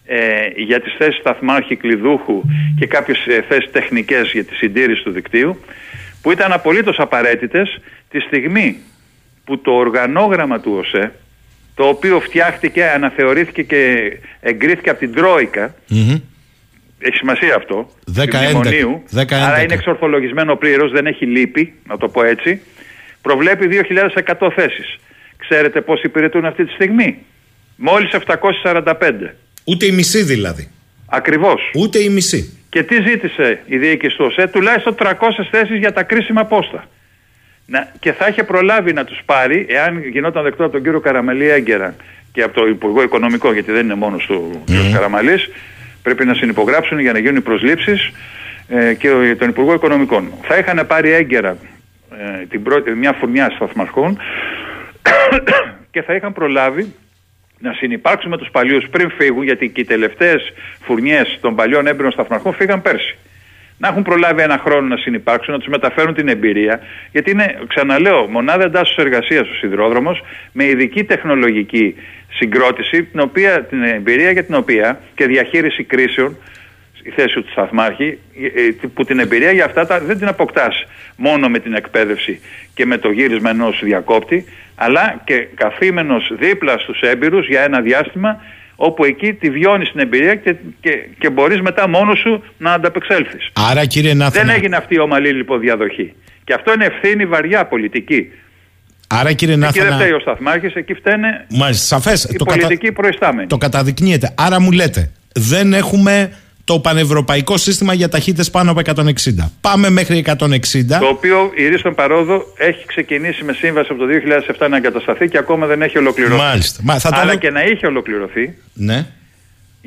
ε, για τις θέσεις σταθμάρχη κλειδούχου και κάποιες ε, θέσεις τεχνικές για τη συντήρηση του δικτύου που ήταν απολύτως απαραίτητες τη στιγμή που το οργανόγραμμα του ΟΣΕ το οποίο φτιάχτηκε, αναθεωρήθηκε και εγκρίθηκε από την Τρόικα. Mm-hmm. Έχει σημασία αυτό. 10, 10, 10, άρα είναι εξορθολογισμένο πλήρως, δεν έχει λύπη, να το πω έτσι. Προβλέπει 2.100 θέσεις. Ξέρετε πώς υπηρετούν αυτή τη στιγμή; Μόλις 745. Ούτε η μισή δηλαδή. Ακριβώς. Ούτε η μισή. Και τι ζήτησε η διοίκηση του ΟΣΕ, τουλάχιστον 300 θέσεις για τα κρίσιμα πόστα να, και θα είχε προλάβει να τους πάρει εάν γινόταν δεκτό από τον κύριο Καραμαλή έγκαιρα και από το Υπουργό Οικονομικό γιατί δεν είναι μόνος του mm. κ. Καραμαλής πρέπει να συνυπογράψουν για να γίνουν οι προσλήψεις ε, και τον Υπουργό Οικονομικών. Θα είχαν πάρει έγκαιρα ε, την πρώτη, μια φουρνιά σταθμαρχών [coughs] και θα είχαν προλάβει να συνεπάρξουν με τους παλιούς πριν φύγουν γιατί και οι τελευταίες φουρνιές των παλιών έμπειρων σταθμαρχών φύγαν πέρσι. Να έχουν προλάβει ένα χρόνο να συνεπάρξουν, να τους μεταφέρουν την εμπειρία. Γιατί είναι, ξαναλέω, μονάδα εντάσσεως εργασίας ο σιδηρόδρομος με ειδική τεχνολογική συγκρότηση, την, οποία, την εμπειρία για την οποία και διαχείριση κρίσεων η θέση του σταθμάρχη, ε, που την εμπειρία για αυτά τα, δεν την αποκτάς μόνο με την εκπαίδευση και με το γύρισμα ενός διακόπτη, αλλά και καθήμενος δίπλα στους έμπειρους για ένα διάστημα όπου εκεί τη βιώνεις την εμπειρία και, και, και μπορείς μετά μόνος σου να ανταπεξέλθεις. Άρα, κύριε Νάθανα... Δεν έγινε αυτή η ομαλή λοιπόν διαδοχή. Και αυτό είναι ευθύνη βαριά πολιτική. Άρα, κύριε Νάθανα... Εκεί δεν φταίει ο Σταθμάρχης, εκεί φταίνε Μάλιστα, σαφές. οι το πολιτικοί κατα... προϊστάμενοι. Το καταδεικνύεται. Άρα μου λέτε, δεν έχουμε το πανευρωπαϊκό σύστημα για ταχύτητες πάνω από 160. Πάμε μέχρι 160. Το οποίο η Ρίστον Παρόδο έχει ξεκινήσει με σύμβαση από το 2007 να εγκατασταθεί και ακόμα δεν έχει ολοκληρωθεί. Μάλιστα. Μα, θα Αλλά το... και να είχε ολοκληρωθεί, Ναι.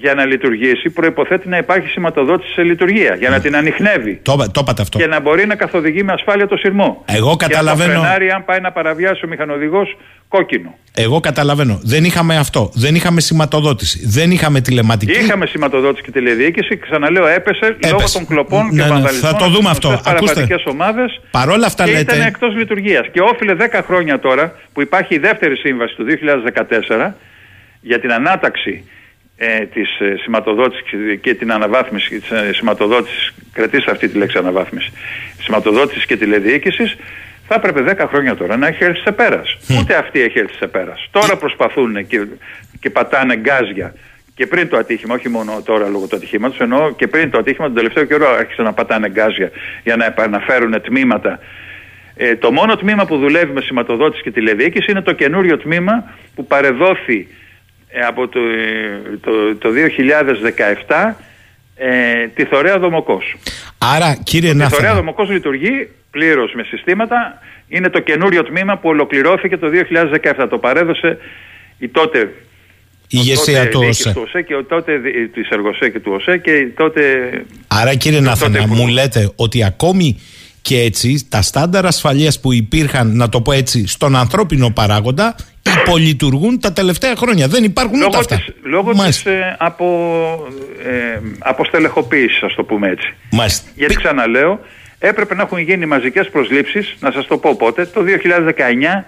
Για να λειτουργήσει, προποθέτει να υπάρχει σηματοδότηση σε λειτουργία, για να την ανοιχνεύει. Το, το είπατε αυτό. Και να μπορεί να καθοδηγεί με ασφάλεια το σειρμό. Εγώ καταλαβαίνω- Και να το φρενάρει αν πάει να παραβιάσει ο μηχανοδηγός κόκκινο. Εγώ καταλαβαίνω. Δεν είχαμε αυτό. Δεν είχαμε σηματοδότηση. Δεν είχαμε τηλεματική. Είχαμε σηματοδότηση και τηλεδιοίκηση, ξαναλέω, έπεσε, λόγω των κλοπών Ναι, και ναι, βανδαλισμών. θα το δούμε αυτό. Ακούστε. παραβατικές ομάδες Παρόλα αυτά και λέτε. ήταν εκτός λειτουργίας. Και όφιλε 10 χρόνια τώρα που υπάρχει η δεύτερη σύμβαση του 2014 για την ανάταξη ε, της ε, σηματοδότησης και την αναβάθμιση της ε, σηματοδότησης, κρατήστε αυτή τη λέξη αναβάθμιση, σηματοδότησης και τηλεδιοίκησης, θα έπρεπε 10 χρόνια τώρα να έχει έρθει σε πέρας. Ούτε αυτή έχει έρθει σε πέρας. Τώρα προσπαθούν και, και πατάνε γκάζια και πριν το ατύχημα, όχι μόνο τώρα λόγω του ατυχήματος, ενώ και πριν το ατύχημα, τον τελευταίο καιρό άρχισαν να πατάνε γκάζια για να επαναφέρουν τμήματα. Ε, το μόνο τμήμα που δουλεύει με σηματοδότηση και τηλεδιοίκηση είναι το καινούριο τμήμα που παρεδόθη ε, από το, ε, το, το 2017 ε, τη Θωρέα Δομοκός. Άρα, κύριε Η Θωρέα Νάθανα. Δομοκός λειτουργεί πλήρως με συστήματα. Είναι το καινούριο τμήμα που ολοκληρώθηκε το 2017. Το παρέδωσε η τότε Η ηγεσία τότε του διοίκηση ΟΣΕ. του ΟΣΕ και ο τότε δι- της Εργοσέ και του ΟΣΕ και η τότε Άρα, κύριε Νάθανα, τότε μου υπουργός. λέτε ότι ακόμη και έτσι τα στάνταρ ασφαλείας που υπήρχαν, να το πω έτσι, στον ανθρώπινο παράγοντα, υπολειτουργούν τα τελευταία χρόνια. Δεν υπάρχουν ούτε λόγω αυτά. της, λόγω της Μάλιστα. ε, απο, ε, αποστελεχοποίησης, ας το πούμε έτσι. Μάλιστα. Γιατί Πη- ξαναλέω, έπρεπε να έχουν γίνει μαζικές προσλήψεις, να σας το πω πότε, το 2019,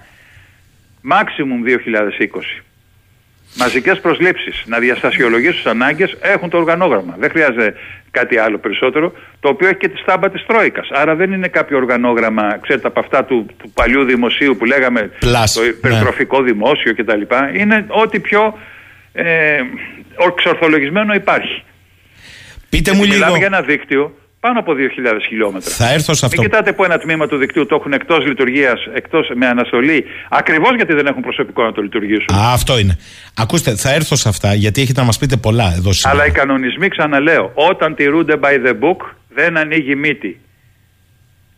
maximum 2020. Μαζικές προσλήψεις, να διαστασιολογήσουν τις ανάγκες, έχουν το οργανόγραμμα. Δεν χρειάζεται κάτι άλλο περισσότερο, το οποίο έχει και τη στάμπα της Τρόικας. Άρα δεν είναι κάποιο οργανόγραμμα, ξέρετε, από αυτά του, του παλιού δημοσίου που λέγαμε Πλάς, το ναι. υπερτροφικό δημόσιο κτλ. Είναι ό,τι πιο ε, εξορθολογισμένο υπάρχει. Πείτε μου Γιατί λίγο. Μιλάμε για ένα δίκτυο πάνω από 2.000 χιλιόμετρα. Θα έρθω σε αυτό. Μην κοιτάτε που ένα τμήμα του δικτύου το έχουν εκτός λειτουργίας, εκτός με αναστολή, ακριβώς γιατί δεν έχουν προσωπικό να το λειτουργήσουν. Α, αυτό είναι. Ακούστε, θα έρθω σε αυτά γιατί έχετε να μας πείτε πολλά εδώ σήμερα. Αλλά οι κανονισμοί, ξαναλέω, όταν τηρούνται by the book, δεν ανοίγει μύτη.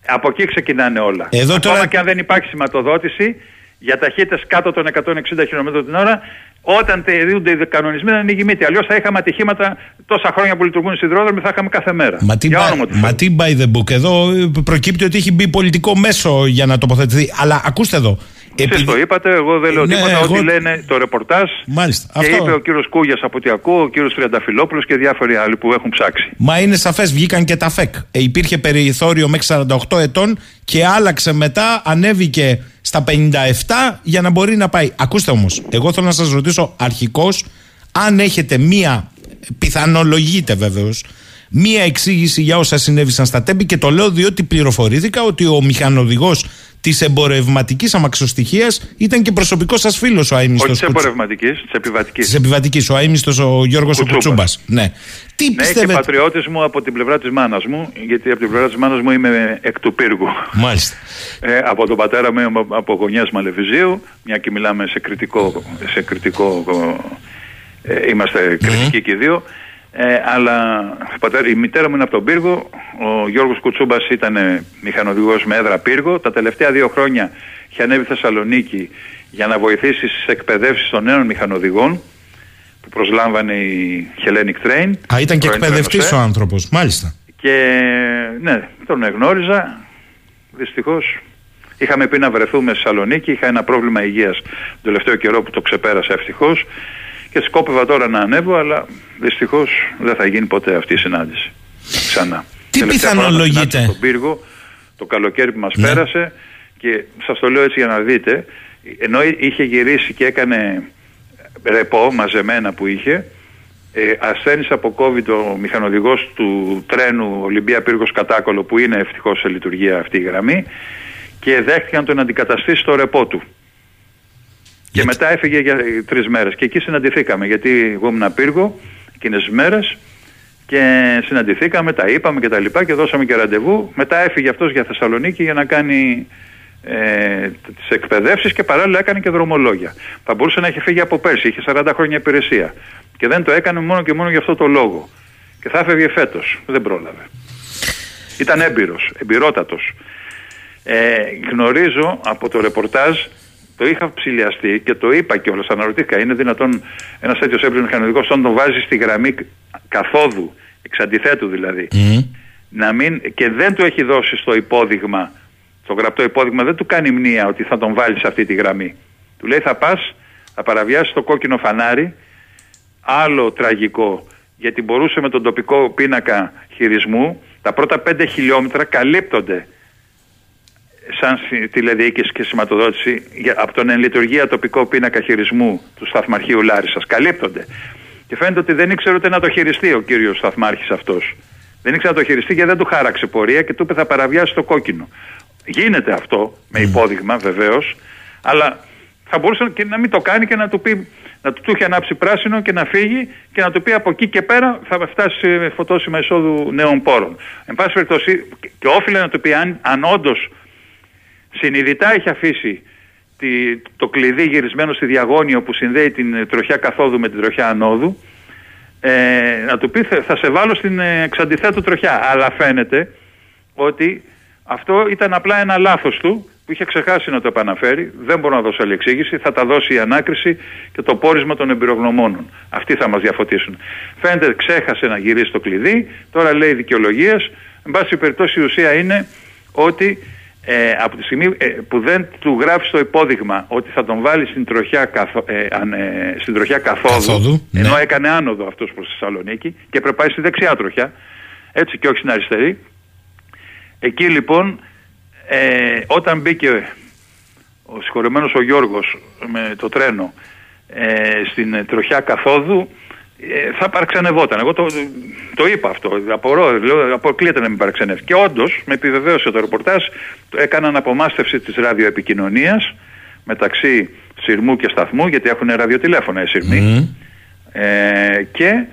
Από εκεί ξεκινάνε όλα. Εδώ Ακόμα τώρα- και αν δεν υπάρχει σηματοδότηση για ταχύτητες κάτω των 160 χιλιόμετρων την ώρα, όταν τηρούνται οι κανονισμοί δεν ανοίγει μύτη. Αλλιώς θα είχαμε ατυχήματα τόσα χρόνια που λειτουργούν οι σιδηρόδρομοι, θα είχαμε κάθε μέρα. Μα τι, Για by, όνομα του μα Θεού. τι by the book. Εδώ ε, προκύπτει ότι έχει μπει πολιτικό μέσο για να τοποθετηθεί. Αλλά ακούστε εδώ. Εσείς το είπατε, εγώ δεν λέω Ναι, τίποτα. εγώ- Ό,τι λένε το ρεπορτάζ. Μάλιστα. Και αυτό. είπε ο κύριος Κούγιας από ό,τι ακούω, ο κύριος Τριανταφυλόπουλος και διάφοροι άλλοι που έχουν ψάξει. Μα είναι σαφές, βγήκαν και τα ΦΕΚ. Ε, υπήρχε περιθώριο μέχρι 48 ετών και άλλαξε μετά, ανέβηκε στα 57 για να μπορεί να πάει. Ακούστε όμως, εγώ θέλω να σας ρωτήσω αρχικώς αν έχετε μία, πιθανολογείτε βεβαίως, μία εξήγηση για όσα συνέβησαν στα τέμπη και το λέω διότι πληροφορήθηκα ότι ο μηχανοδηγός της εμπορευματικής αμαξοστοιχίας ήταν και προσωπικός σας φίλος ο αίμιστο. Όχι της εμπορευματικής, της επιβατικής. Της επιβατικής, ο αίμιστο ο Γιώργος Κουτσούμπας. Κουτσούμπας. Ναι. Τι Ναι, και πιστεύετε. πατριώτης μου από την πλευρά της μάνας μου, γιατί από την πλευρά της μάνας μου είμαι εκ του πύργου. Μάλιστα. Ε, από τον πατέρα μου είμαι από γωνιάς Μαλεβιζίου, μια και μιλάμε σε κριτικό, σε κριτικό ε, είμαστε κριτικοί και οι δύο. Ε, αλλά ο πατέρα, η μητέρα μου είναι από τον Πύργο, ο Γιώργος Κουτσούμπας ήταν μηχανοδηγός με έδρα Πύργο. Τα τελευταία δύο χρόνια είχε ανέβει Θεσσαλονίκη για να βοηθήσει στις εκπαιδεύσεις των νέων μηχανοδηγών που προσλάμβανε η Hellenic Train. Α, ήταν και πρώην εκπαιδευτής Τρένοσέ. ο άνθρωπος. Μάλιστα. Και ναι, τον εγνώριζα. Δυστυχώς είχαμε πει να βρεθούμε στη Θεσσαλονίκη. Είχα ένα πρόβλημα υγείας τον τελευταίο καιρό που το ξεπέρασα ευτυχώς. Και σκόπευα τώρα να ανέβω, αλλά δυστυχώς δεν θα γίνει ποτέ αυτή η συνάντηση. Ξανά. Τι πιθανολογείτε. Στον πύργο το καλοκαίρι που μας ναι. πέρασε και σας το λέω έτσι για να δείτε ενώ είχε γυρίσει και έκανε ρεπό μαζεμένα που είχε ε, ασθένησε από COVID ο μηχανοδηγός του τρένου Ολυμπία Πύργος Κατάκολο που είναι ευτυχώς σε λειτουργία αυτή η γραμμή και δέχτηκαν τον αντικαταστήσει στο ρεπό του. Και μετά έφυγε για τρεις μέρες. Και εκεί συναντηθήκαμε, γιατί εγώ ήμουν πύργο εκείνες τις μέρες και συναντηθήκαμε, τα είπαμε και τα λοιπά και δώσαμε και ραντεβού. Μετά έφυγε αυτός για Θεσσαλονίκη για να κάνει ε, τις εκπαιδεύσεις και παράλληλα έκανε και δρομολόγια. Θα μπορούσε να έχει φύγει από πέρσι, είχε 40 χρόνια υπηρεσία. Και δεν το έκανε μόνο και μόνο για αυτό το λόγο. Και θα έφευγε φέτος. Δεν πρόλαβε. Ήταν έμπειρος, εμπειρότατος. Ε, γνωρίζω από το ρεπορτάζ το είχα ψηλιαστεί και το είπα κιόλας. Αναρωτήθηκα, είναι δυνατόν ένας τέτοιος έμπειρο μηχανοδικό, όταν τον βάζεις στη γραμμή καθόδου, εξ αντιθέτου δηλαδή, να μην, και δεν του έχει δώσει στο υπόδειγμα, στο γραπτό υπόδειγμα, δεν του κάνει μνήα ότι θα τον βάλεις σε αυτή τη γραμμή. Του λέει θα πας, θα παραβιάσεις το κόκκινο φανάρι. Άλλο τραγικό, γιατί μπορούσε με τον τοπικό πίνακα χειρισμού τα πρώτα 5 χιλιόμετρα καλύπτονται σαν τηλεδιοίκηση και σηματοδότηση από τον εν λειτουργία τοπικό πίνακα χειρισμού του Σταθμαρχείου Λάρισας. Καλύπτονται. Και φαίνεται ότι δεν ήξερε ούτε να το χειριστεί ο κύριος Σταθμάρχης αυτός. Δεν ήξερε να το χειριστεί γιατί δεν του χάραξε πορεία και του είπε θα παραβιάσει το κόκκινο. Γίνεται αυτό με υπόδειγμα βεβαίως, αλλά θα μπορούσε και να μην το κάνει και να του πει να του, του έχει ανάψει πράσινο και να φύγει και να του πει από εκεί και πέρα θα φτάσει σε φωτόσημα εισόδου νέων πόρων. Εν πάση περιπτώσει, και όφιλε να του πει αν, αν όντως συνειδητά έχει αφήσει τη, το κλειδί γυρισμένο στη διαγώνιο που συνδέει την τροχιά καθόδου με την τροχιά ανόδου. Ε, να του πει θα σε βάλω στην εξαντιθέτου τροχιά αλλά φαίνεται ότι αυτό ήταν απλά ένα λάθος του που είχε ξεχάσει να το επαναφέρει. Δεν μπορώ να δώσω άλλη εξήγηση. Θα τα δώσει η ανάκριση και το πόρισμα των εμπειρογνωμόνων. Αυτοί θα μας διαφωτίσουν. Φαίνεται ξέχασε να γυρίσει το κλειδί. Τώρα λέει δικαιολογίε. εν πάση περιπτώσει η ουσία είναι ότι ε, από τη στιγμή ε, που δεν του γράφεις το υπόδειγμα ότι θα τον βάλεις στην τροχιά, καθο, ε, ε στην τροχιά καθόδου, ναι. ενώ έκανε άνοδο αυτός προς Θεσσαλονίκη και πρέπει πάει στη δεξιά τροχιά έτσι και όχι στην αριστερή εκεί λοιπόν ε, όταν μπήκε ο συγχωρεμένος ο Γιώργος με το τρένο στην τροχιά καθόδου ε, θα παραξενευόταν. Εγώ το, το είπα αυτό. Απορώ, λέω, αποκλείεται να μην παραξενεύει. Και όντως, με επιβεβαίωσε το ρεπορτάζ, έκαναν απομάστευση της ραδιοεπικοινωνίας μεταξύ Συρμού και Σταθμού, γιατί έχουν ραδιοτηλέφωνα οι Συρμοί. Ε, και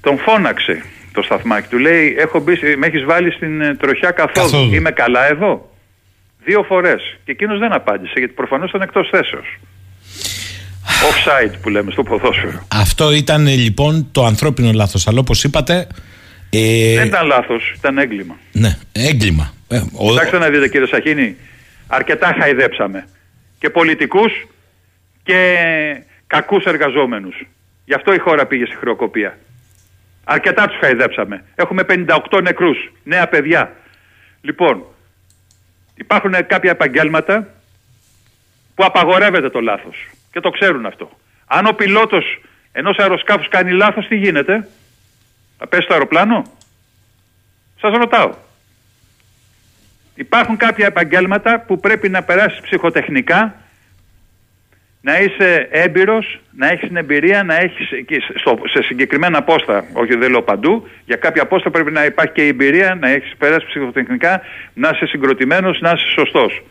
τον φώναξε το σταθμάκι. Του λέει: Έχω μπει, με έχεις βάλει στην ε, τροχιά καθόλου. καθόλου. Είμαι καλά εδώ; Δύο φορές. Και εκείνος δεν απάντησε, γιατί προφανώς ήταν εκτός θέσεως. Offside που λέμε στο ποδόσφαιρο. Αυτό ήταν λοιπόν το ανθρώπινο λάθος. Αλλά όπως είπατε. Ε... Δεν ήταν λάθος, ήταν έγκλημα. Ναι, έγκλημα. Ε, ο... Κοιτάξτε να δείτε κύριε Σαχίνη, αρκετά χαϊδέψαμε. Και πολιτικούς και κακούς εργαζόμενους. Γι' αυτό η χώρα πήγε στη χρεοκοπία. Αρκετά τους χαϊδέψαμε. Έχουμε 58 νεκρούς, νέα παιδιά. Λοιπόν, υπάρχουν κάποια επαγγέλματα που απαγορεύεται το λάθος. Και το ξέρουν αυτό. Αν ο πιλότος ενός αεροσκάφους κάνει λάθος, τι γίνεται; Θα πέσει το αεροπλάνο; Σας ρωτάω. Υπάρχουν κάποια επαγγέλματα που πρέπει να περάσεις ψυχοτεχνικά, να είσαι έμπειρος, να έχεις την εμπειρία, να έχεις στο, σε συγκεκριμένα πόστα, όχι δεν λέω παντού, για κάποια πόστα πρέπει να υπάρχει και η εμπειρία, να έχεις περάσεις ψυχοτεχνικά, να είσαι συγκροτημένος, να είσαι σωστός.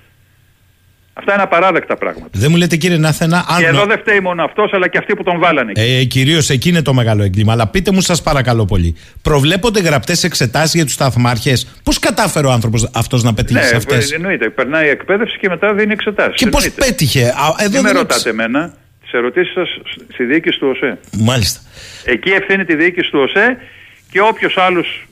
Αυτά είναι απαράδεκτα πράγματα. Δεν μου λέτε κύριε Νάθενα. Αν... Και εδώ δεν φταίει μόνο αυτός, αλλά και αυτοί που τον βάλανε. Ε, Κυρίως εκεί είναι το μεγάλο έγκλημα. Αλλά πείτε μου, σας παρακαλώ πολύ. Προβλέπονται γραπτές εξετάσεις για τους σταθμάρχε. Πώς κατάφερε ο άνθρωπος αυτός να πετύχει ναι, αυτές; Ναι, εννοείται. Περνάει εκπαίδευση και μετά δίνει εξετάσεις. Και πώς πέτυχε; Εδώ δεν με ρωτάτε εμένα; Τις ερωτήσεις σας στη διοίκηση του ΟΣΕ. Μάλιστα. Εκεί ευθύνει τη διοίκηση του ΟΣΕ και όποιος άλλος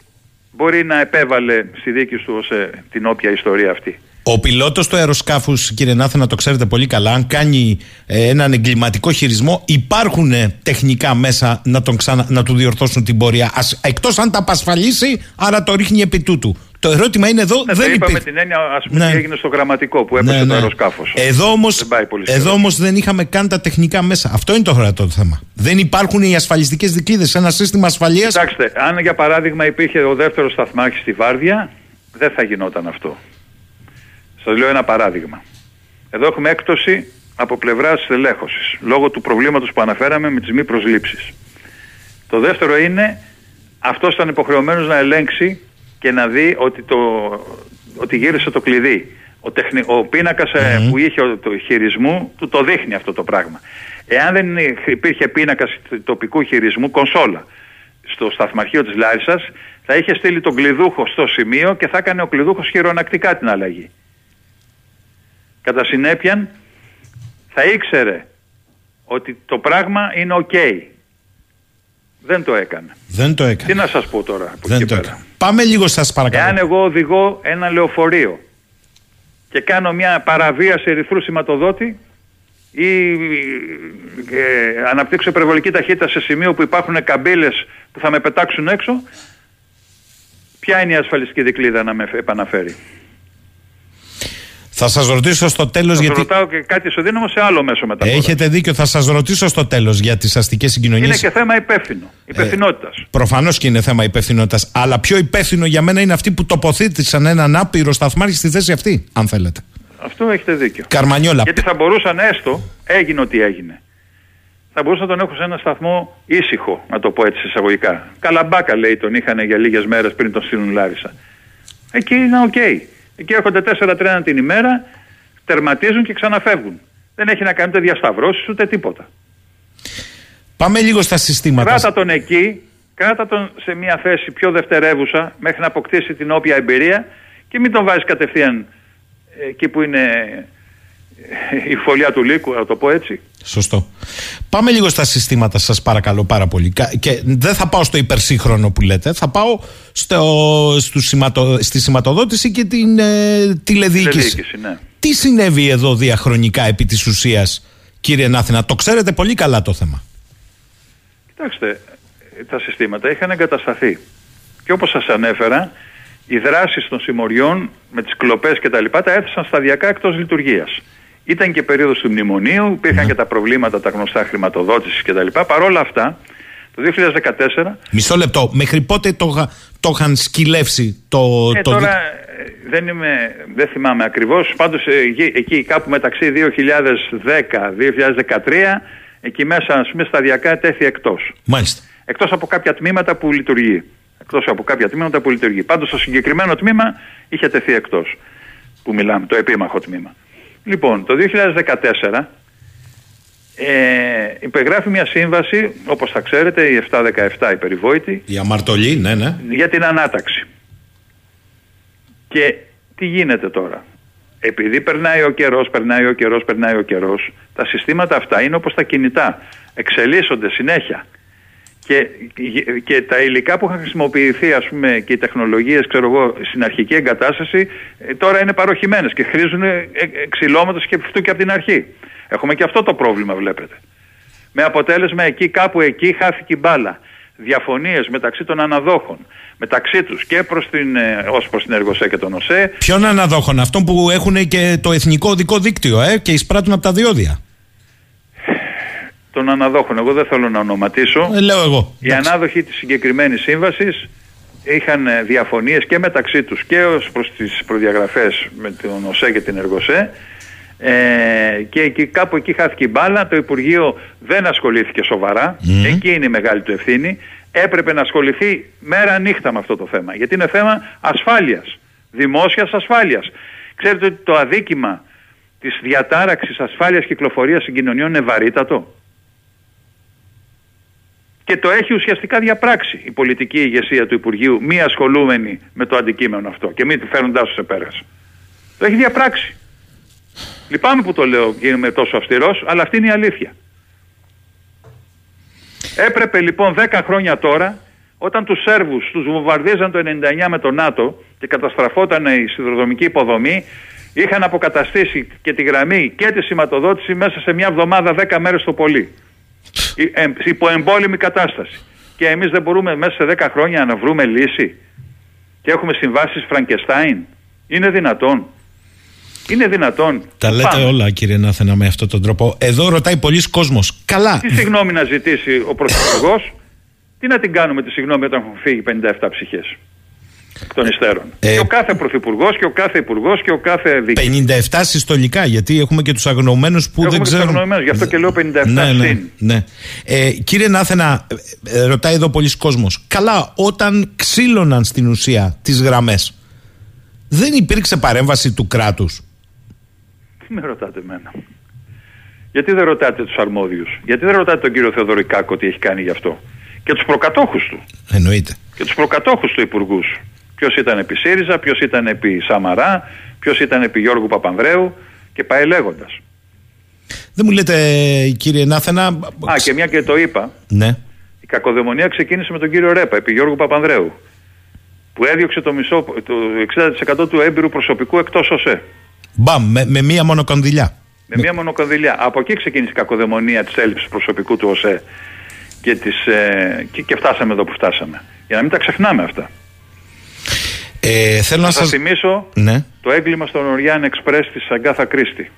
μπορεί να επέβαλε στη διοίκηση του ΟΣΕ την όποια ιστορία αυτή. Ο πιλότος του αεροσκάφους, κύριε Νάθε, να το ξέρετε πολύ καλά, αν κάνει ε, έναν εγκληματικό χειρισμό, υπάρχουν ε, τεχνικά μέσα να, τον ξανα, να του διορθώσουν την πορεία. Εκτός αν τα απασφαλίσει, άρα το ρίχνει επί τούτου. Το ερώτημα είναι εδώ. Ναι, δεν το είπαμε υπήρχε. την έννοια, ας πούμε, Ναι. τι έγινε στο γραμματικό που έπεσε Ναι, το ναι. αεροσκάφος. Εδώ όμω Δεν πάει πολύ εδώ σειρά. όμως δεν είχαμε καν τα τεχνικά μέσα. Αυτό είναι το ορατό το θέμα. Δεν υπάρχουν οι ασφαλιστικές δικλείδες. Ένα σύστημα ασφαλεία. Κοιτάξτε, αν για παράδειγμα υπήρχε ο δεύτερος σταθμάρχης στη Βάρδια, δεν θα γινόταν αυτό. Σας λέω ένα παράδειγμα. Εδώ έχουμε έκπτωση από πλευράς τελέχωση λόγω του προβλήματος που αναφέραμε με τις μη προσλήψεις. Το δεύτερο είναι αυτός ήταν υποχρεωμένος να ελέγξει και να δει ότι, το, ότι γύρισε το κλειδί. Ο, τεχνη, ο πίνακας ε, που είχε ο- το χειρισμού του το δείχνει αυτό το πράγμα. Εάν δεν υπήρχε πίνακας τοπικού χειρισμού, κονσόλα, στο σταθμαρχείο της Λάρισας, θα είχε στείλει τον κλειδούχο στο σημείο και θα έκανε ο κλειδούχος χειρονακτικά την αλλαγή. Κατά συνέπεια, θα ήξερε ότι το πράγμα είναι οκ. Δεν το έκανε. Δεν το Τι έκανε. να σας πω τώρα από Δεν εκεί το πέρα. έκανε. Πάμε λίγο σας παρακαλώ. Εάν εγώ οδηγώ ένα λεωφορείο και κάνω μια παραβίαση ερυθρού σηματοδότη ή ε, αναπτύξω υπερβολική ταχύτητα σε σημείο που υπάρχουν καμπύλες που θα με πετάξουν έξω, ποια είναι η ασφαλιστική δικλίδα να με επαναφέρει; Θα σας ρωτήσω στο τέλος Θα γιατί. σου ρωτάω και κάτι ισοδύναμο σε άλλο μέσο μεταφορά. Έχετε δίκιο, θα σας ρωτήσω στο τέλος για τις αστικές συγκοινωνίες. Είναι και θέμα υπεύθυνο, υπευθυνότητας. Προφανώς και είναι θέμα υπευθυνότητας. Αλλά πιο υπεύθυνο για μένα είναι αυτοί που τοποθέτησαν έναν άπειρο σταθμάρχη στη θέση αυτή, αν θέλετε. Αυτό έχετε δίκιο. Καρμανιόλα. Γιατί θα μπορούσαν έστω, έγινε ό,τι έγινε. Θα μπορούσαν να τον έχουν σε ένα σταθμό ήσυχο, να το πω έτσι εισαγωγικά. Καλαμπάκα λέει τον είχαν για λίγες μέρες πριν τον στείλουν Λάρισα. Εκεί είναι οκ. Εκεί έρχονται τέσσερα τρένα την ημέρα, τερματίζουν και ξαναφεύγουν. Δεν έχει να κάνει ούτε διασταυρώσεις ούτε τίποτα. Πάμε λίγο στα συστήματα. Κράτα τον εκεί, κράτα τον σε μια θέση πιο δευτερεύουσα μέχρι να αποκτήσει την όποια εμπειρία και μην τον βάζεις κατευθείαν ε, εκεί που είναι ε, η φωλιά του λύκου, να το πω έτσι. Σωστό. Πάμε λίγο στα συστήματα, σας παρακαλώ πάρα πολύ. Κα- Και δεν θα πάω στο υπερσύγχρονο που λέτε, θα πάω στο, στους σηματο, στη σηματοδότηση και την ε, τηλεδιοίκηση. Τηλεδιοίκηση, ναι. Τι συνέβη εδώ διαχρονικά επί της ουσίας, κύριε Νάθινα, το ξέρετε πολύ καλά το θέμα. Κοιτάξτε, τα συστήματα είχαν εγκατασταθεί. Και όπως σας ανέφερα, οι δράσεις των συμμοριών με τις κλοπές και τα λοιπά τα έθεσαν σταδιακά εκτός λειτουργίας. Ήταν και περίοδος του μνημονίου, υπήρχαν και τα προβλήματα τα γνωστά χρηματοδότησης και τα λοιπά. Παρ' όλα αυτά, το 2014 Μισό λεπτό, μέχρι πότε το, είχα- το είχαν σκυλεύσει το... Ε, το τώρα ε, δεν, είμαι, δεν θυμάμαι ακριβώς, πάντως ε, εκεί, εκεί κάπου μεταξύ 2010-2013 εκεί μέσα ας πούμε σταδιακά τέθη εκτός. Μάλιστα. Εκτός από κάποια τμήματα που λειτουργεί. Εκτός από κάποια τμήματα που λειτουργεί. Πάντως το συγκεκριμένο τμήμα είχε τεθεί εκτός που μιλάμε, το επίμαχο τμήμα. Λοιπόν, το 2014 ε, υπεγράφει μια σύμβαση, όπως θα ξέρετε, η 717 η περιβόητη, Η αμαρτωλή, ναι, ναι. για την ανάταξη. Και τι γίνεται τώρα; Επειδή περνάει ο καιρός, περνάει ο καιρός, περνάει ο καιρός, τα συστήματα αυτά είναι όπως τα κινητά. Εξελίσσονται συνέχεια. Και, και τα υλικά που είχαν χρησιμοποιηθεί, ας πούμε, και οι τεχνολογίες, ξέρω εγώ, στην αρχική εγκατάσταση, ε, τώρα είναι παροχημένες και χρήζουν ε, ε, ξυλώματος και αυτού και από την αρχή. Έχουμε και αυτό το πρόβλημα, βλέπετε. Με αποτέλεσμα εκεί, κάπου εκεί χάθηκε η μπάλα. Διαφωνίες μεταξύ των αναδόχων, μεταξύ τους και προς την, ε, ως προς την Εργοσέ και τον ΟΣΕ, Ποιον αναδόχων, αυτόν που έχουν και το εθνικό οδικό δίκτυο ε, και εισπράττουν από τα διόδια. Των αναδόχων. Εγώ δεν θέλω να ονοματίσω. Ε, λέω εγώ. Οι ανάδοχοι της συγκεκριμένης σύμβασης είχαν ε, διαφωνίες και μεταξύ τους και ως προς τις προδιαγραφές με τον ΟΣΕ και την Εργοσέ ε, και εκεί, κάπου εκεί χάθηκε η μπάλα, το Υπουργείο δεν ασχολήθηκε σοβαρά, εκεί είναι η μεγάλη του ευθύνη, έπρεπε να ασχοληθεί μέρα νύχτα με αυτό το θέμα, γιατί είναι θέμα ασφάλειας, δημόσιας ασφάλειας. Ξέρετε ότι το αδίκημα της διατάραξης ασφάλειας κυκλοφορίας συγκοινωνιών είναι βαρύτατο και το έχει ουσιαστικά διαπράξει η πολιτική ηγεσία του Υπουργείου, μη ασχολούμενη με το αντικείμενο αυτό και μη φέρνοντάς τους σε πέρας. Το έχει διαπράξει. Λυπάμαι που το λέω και είμαι τόσο αυστηρός, αλλά αυτή είναι η αλήθεια. Έπρεπε λοιπόν 10 χρόνια τώρα, όταν τους Σέρβους τους βομβαρδίζαν το 99 με το ΝΑΤΟ και καταστραφόταν η σιδηροδρομική υποδομή, είχαν αποκαταστήσει και τη γραμμή και τη σηματοδότηση μέσα σε μια εβδομάδα 10 μέρες το πολύ. Ε, υπό εμπόλεμη κατάσταση. Και εμείς δεν μπορούμε μέσα σε 10 χρόνια να βρούμε λύση. και έχουμε συμβάσεις Φραγκεστάιν. Είναι δυνατόν. Είναι δυνατόν. Τα λέτε Πάμε. όλα κύριε Νάθενα με αυτόν τον τρόπο. Εδώ ρωτάει πολλοί κόσμος. Καλά. Τι συγγνώμη να ζητήσει ο Πρωθυπουργός, τι να την κάνουμε τη συγγνώμη όταν έχουν φύγει 57 ψυχές των υστέρων. Ε, και ο κάθε Πρωθυπουργός και ο κάθε Υπουργός και ο κάθε διοικητή. 57 συστολικά, γιατί έχουμε και τους αγνοωμένους που Έχουμε δεν και τους ξέρουν. αγνοωμένους, γι' αυτό και λέω 57 ναι, ναι, συν. ναι. Ε, κύριε Νάθενα, ε, ε, ρωτάει εδώ πολλοί κόσμος. Καλά, όταν ξύλωναν στην ουσία τις γραμμές, δεν υπήρξε παρέμβαση του κράτους; Τι με ρωτάτε εμένα; Γιατί δεν ρωτάτε τους αρμόδιους; Γιατί δεν ρωτάτε τον κύριο Θεοδωρικάκο τι έχει κάνει γι' αυτό; Και τους προκατόχους του. Εννοείται. Και τους προκατόχους του υπουργούς. Ποιος ήταν επί ΣΥΡΙΖΑ, ποιος ήταν επί Σαμαρά, ποιος ήταν επί Γιώργου Παπανδρέου και πάει λέγοντας. Δεν μου λέτε κύριε Νάθενα... Α, και μια και το είπα, Ναι. η κακοδαιμονία ξεκίνησε με τον κύριο Ρέπα, επί Γιώργου Παπανδρέου, που έδιωξε το, μισό, το 60% του έμπειρου προσωπικού εκτός ΟΣΕ. Μπαμ, με, με μία μόνο κονδυλιά. Με μία μονοκονδυλιά. Από εκεί ξεκίνησε η κακοδαιμονία της έλλειψης προσωπικού του ΟΣΕ και, της, ε, και, και φτάσαμε εδώ που φτάσαμε. Για να μην τα ξεχνάμε αυτά. Ε, θέλω να Θα σας σας... θυμίσω Ναι. το έγκλημα στον Οριάν Εξπρές της Αγκάθα Κρίστη.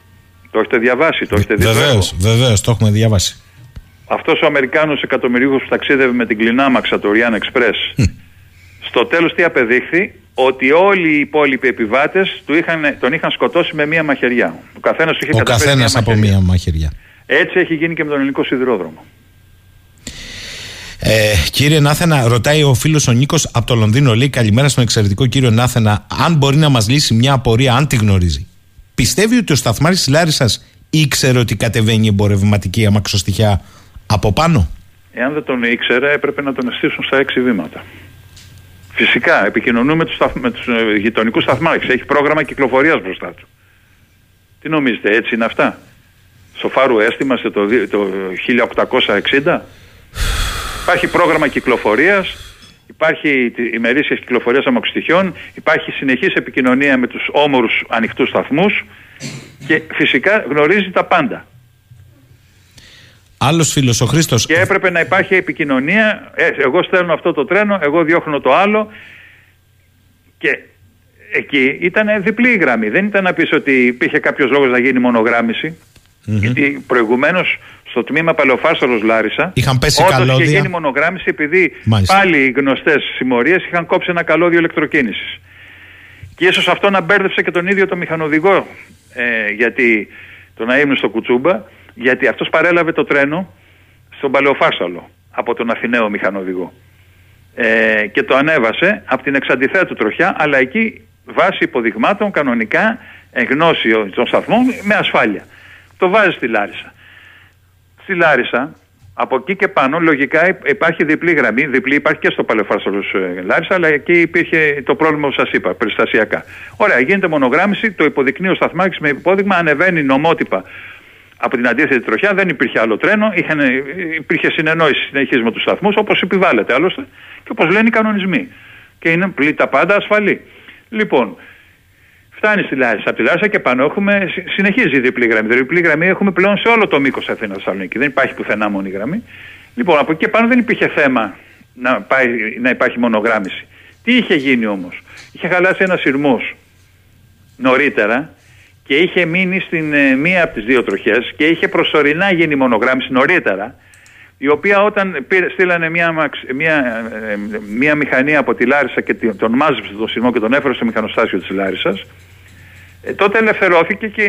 Το έχετε διαβάσει, το έχετε δει. το Βεβαίως, έργο. βεβαίως, το έχουμε διαβάσει. Αυτός ο Αμερικάνος εκατομμυρίουχος που ταξίδευε με την κλινάμαξα του Οριάν Εξπρές στο τέλος τι απεδείχθη; Ότι όλοι οι υπόλοιποι επιβάτες του είχαν, τον είχαν σκοτώσει με μία μαχαιριά. Ο καθένας του είχε Ο καταφέρει καθένας από μαχαιριά. μία μαχαιριά. Έτσι έχει γίνει και με τον ελληνικό σιδηρόδρομο. Ε, κύριε Νάθενα, ρωτάει ο φίλος ο Νίκος από το Λονδίνο. Λέει καλημέρα στον εξαιρετικό κύριο Νάθενα. Αν μπορεί να μας λύσει μια απορία, αν τη γνωρίζει. Πιστεύει ότι ο σταθμάρης τη Λάρισας ήξερε ότι κατεβαίνει η εμπορευματική αμαξοστοιχιά από πάνω; Εάν δεν τον ήξερε έπρεπε να τον αισθήσουν στα έξι βήματα. Φυσικά, επικοινωνούμε με τους, σταθ... με τους ε, γειτονικούς σταθμάρχες. Έχει πρόγραμμα κυκλοφορίας μπροστά του. Τι νομίζετε, έτσι είναι αυτά; Σοφάρου έστιμασε το, δι- το 1860. Υπάρχει πρόγραμμα κυκλοφορίας, υπάρχει τη- ημερήσια κυκλοφορίας αμαξοστοιχειών, υπάρχει συνεχής επικοινωνία με τους όμορους ανοιχτούς σταθμούς και φυσικά γνωρίζει τα πάντα. Άλλος φίλος, ο Χρήστος. Και έπρεπε να υπάρχει επικοινωνία. Ε, εγώ στέλνω αυτό το τρένο, εγώ διώχνω το άλλο. Και εκεί ήταν διπλή η γραμμή. Δεν ήταν να πεις ότι υπήρχε κάποιος λόγος να γίνει μονογράμμιση. Γιατί προηγουμένως στο τμήμα Παλαιοφάρσαλο Λάρισα. Είχαν πέσει όντως καλώδια. είχε γίνει μονογράμμιση επειδή Μάλιστα. πάλι οι γνωστές συμμορίες είχαν κόψει ένα καλώδιο ηλεκτροκίνησης. Και ίσως αυτό να μπέρδεψε και τον ίδιο το μηχανοδηγό. Ε, γιατί τον αείμνο στο Κουτσούμπα, γιατί αυτός παρέλαβε το τρένο στον Παλαιοφάρσαλο από τον Αθηναίο μηχανοδηγό. Ε, και το ανέβασε από την εξαντιθέτου τροχιά, αλλά εκεί βάσει υποδειγμάτων κανονικά εγνώση των σταθμών με ασφάλεια. Το βάζει στη Λάρισα. Στη Λάρισα, από εκεί και πάνω, λογικά υ- υπάρχει διπλή γραμμή. Διπλή υπάρχει και στο Παλαιοφάρσαλος ε, Λάρισα, αλλά εκεί υπήρχε το πρόβλημα που σας είπα, περιστασιακά. Ωραία, γίνεται μονογράμμιση, το υποδεικνύει ο σταθμάρχης με υπόδειγμα, ανεβαίνει νομότυπα από την αντίθετη τροχιά, δεν υπήρχε άλλο τρένο, είχαν, υπήρχε συνεννόηση συνεχή με τους σταθμούς, όπως επιβάλλεται άλλωστε και όπως λένε οι κανονισμοί. Και είναι πλή- τα πάντα ασφαλή. Λοιπόν, φτάνει στη Λάρισα. Από τη Λάρισα και πάνω έχουμε, συ- συνεχίζει η διπλή γραμμή. Η διπλή γραμμή έχουμε πλέον σε όλο το μήκος Αθήνας Θεσσαλονίκη. Δεν υπάρχει πουθενά μόνη γραμμή. Λοιπόν, από εκεί και πάνω δεν υπήρχε θέμα να, πάει, να υπάρχει μονογράμμιση. Τι είχε γίνει όμως, είχε χαλάσει ένας σειρμός νωρίτερα και είχε μείνει στην ε, μία από τις δύο τροχές και είχε προσωρινά γίνει μονογράμμιση νωρίτερα η οποία όταν πήρε, στείλανε μια, μαξ- μια, ε, μια μηχανή από τη Λάρισα και τη- τον μάζεψε τον σειρμό και τον έφερε στο μηχανοστάσιο της Λάρισας ε, τότε ελευθερώθηκε και,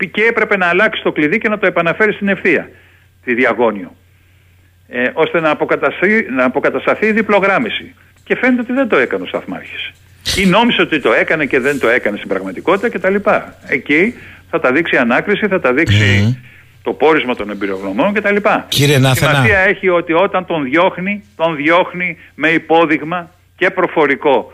ε, και έπρεπε να αλλάξει το κλειδί και να το επαναφέρει στην ευθεία τη διαγώνιο ε, ώστε να, αποκατασταθεί, να αποκατασταθεί η διπλογράμμιση. Και φαίνεται ότι δεν το έκανε ο Σταθμάρχης. Ή νόμισε ότι το έκανε και δεν το έκανε στην πραγματικότητα κτλ. Εκεί θα τα δείξει η ανάκριση, θα τα δειξει το πόρισμα των εμπειρογνωμών κτλ. Κύριε Νάθενα. Σημασία έχει ότι όταν τον διώχνει, τον διώχνει με υπόδειγμα και προφορικό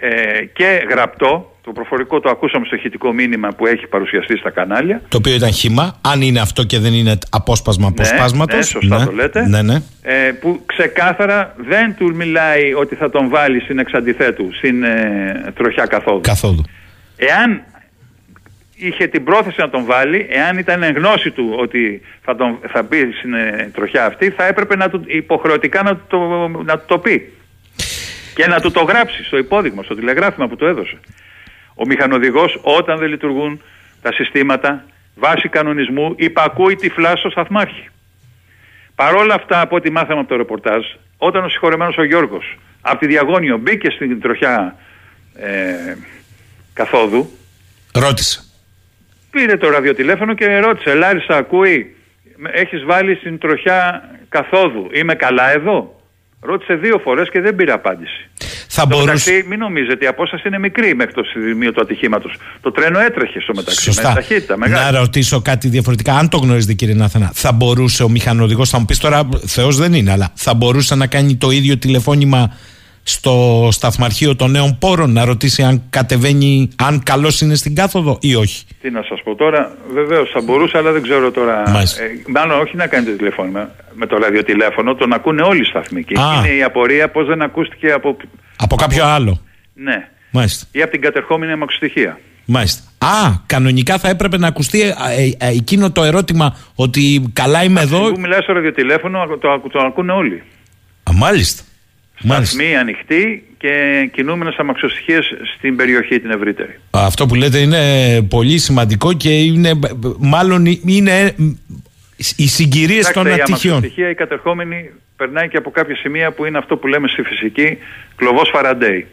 ε, και γραπτό. Το προφορικό το ακούσαμε στο ηχητικό μήνυμα που έχει παρουσιαστεί στα κανάλια. Το οποίο ήταν χήμα, αν είναι αυτό και δεν είναι απόσπασμα αποσπάσματο. Ναι, σωστά το λέτε. Ναι, ναι. Ε, που ξεκάθαρα δεν του μιλάει ότι θα τον βάλει στην εξαντιθέτου, στην ε, τροχιά καθόδου. Καθόλου. Εάν είχε την πρόθεση να τον βάλει, εάν ήταν εν γνώση του ότι θα, τον, θα μπει στην ε, τροχιά αυτή, θα έπρεπε να του, υποχρεωτικά να το, να του το πει. Και να του το γράψει στο υπόδειγμα, στο τηλεγράφημα που του έδωσε. Ο μηχανοδηγός όταν δεν λειτουργούν τα συστήματα βάσει κανονισμού υπακούει τυφλά στο σταθμάρχη. Παρόλα αυτά, από ό,τι μάθαμε από το ρεπορτάζ, όταν ο συγχωρεμένος ο Γιώργος από τη Διαγώνιο μπήκε στην τροχιά ε, καθόδου. Ρώτησε. Πήρε το ραδιοτηλέφωνο και ρώτησε, Λάρισα, ακούει, έχεις βάλει στην τροχιά καθόδου, είμαι καλά εδώ. Ρώτησε δύο φορές και δεν πήρε απάντηση. Θα μπορούσε... μεταξύ, μην νομίζετε, η απόσταση είναι μικρή μέχρι το σημείο του ατυχήματος. Το τρένο έτρεχε στο μεταξύ. Σωστά. Με ταχύτητα, μεγάλη. Να ρωτήσω κάτι διαφορετικά. Αν το γνωρίζετε, κύριε Νάθανα, θα μπορούσε ο μηχανοδηγός, θα μου πεις τώρα, Θεός δεν είναι, αλλά θα μπορούσε να κάνει το ίδιο τηλεφώνημα στο σταθμαρχείο των νέων πόρων να ρωτήσει αν κατεβαίνει, αν καλός είναι στην κάθοδο ή όχι. Τι να σας πω τώρα, βεβαίως θα μπορούσε, αλλά δεν ξέρω τώρα. Μάλιστα. Ε, μάλλον όχι να κάνετε τηλεφώνημα με το ραδιοτηλέφωνο, τον ακούνε όλοι οι σταθμοί. Και Α. είναι η απορία πώ δεν ακούστηκε από. Από κάποιο άλλο. Ναι. Μάλιστα. Ή από την κατερχόμενη αμαξοστοιχεία. Μάλιστα. Α, κανονικά θα έπρεπε να ακουστεί ε, ε, ε, εκείνο το ερώτημα ότι καλά είμαι εδώ. Που μιλάει στο ραδιοτηλέφωνο, το, το ακούνε όλοι. Α, μάλιστα. Μάλιστα. Σταθμοί ανοιχτοί και κινούμενε αμαξοστοιχίε στην περιοχή την ευρύτερη. Αυτό που λέτε είναι πολύ σημαντικό και είναι μάλλον είναι οι συγκυρίες των Κοιτάξτε, η ατυχιών. αμαξοστοιχεία, η κατερχόμενη, περνάει και από κάποια σημεία που είναι αυτό που λέμε στη φυσική κλωβός Φαραντέι.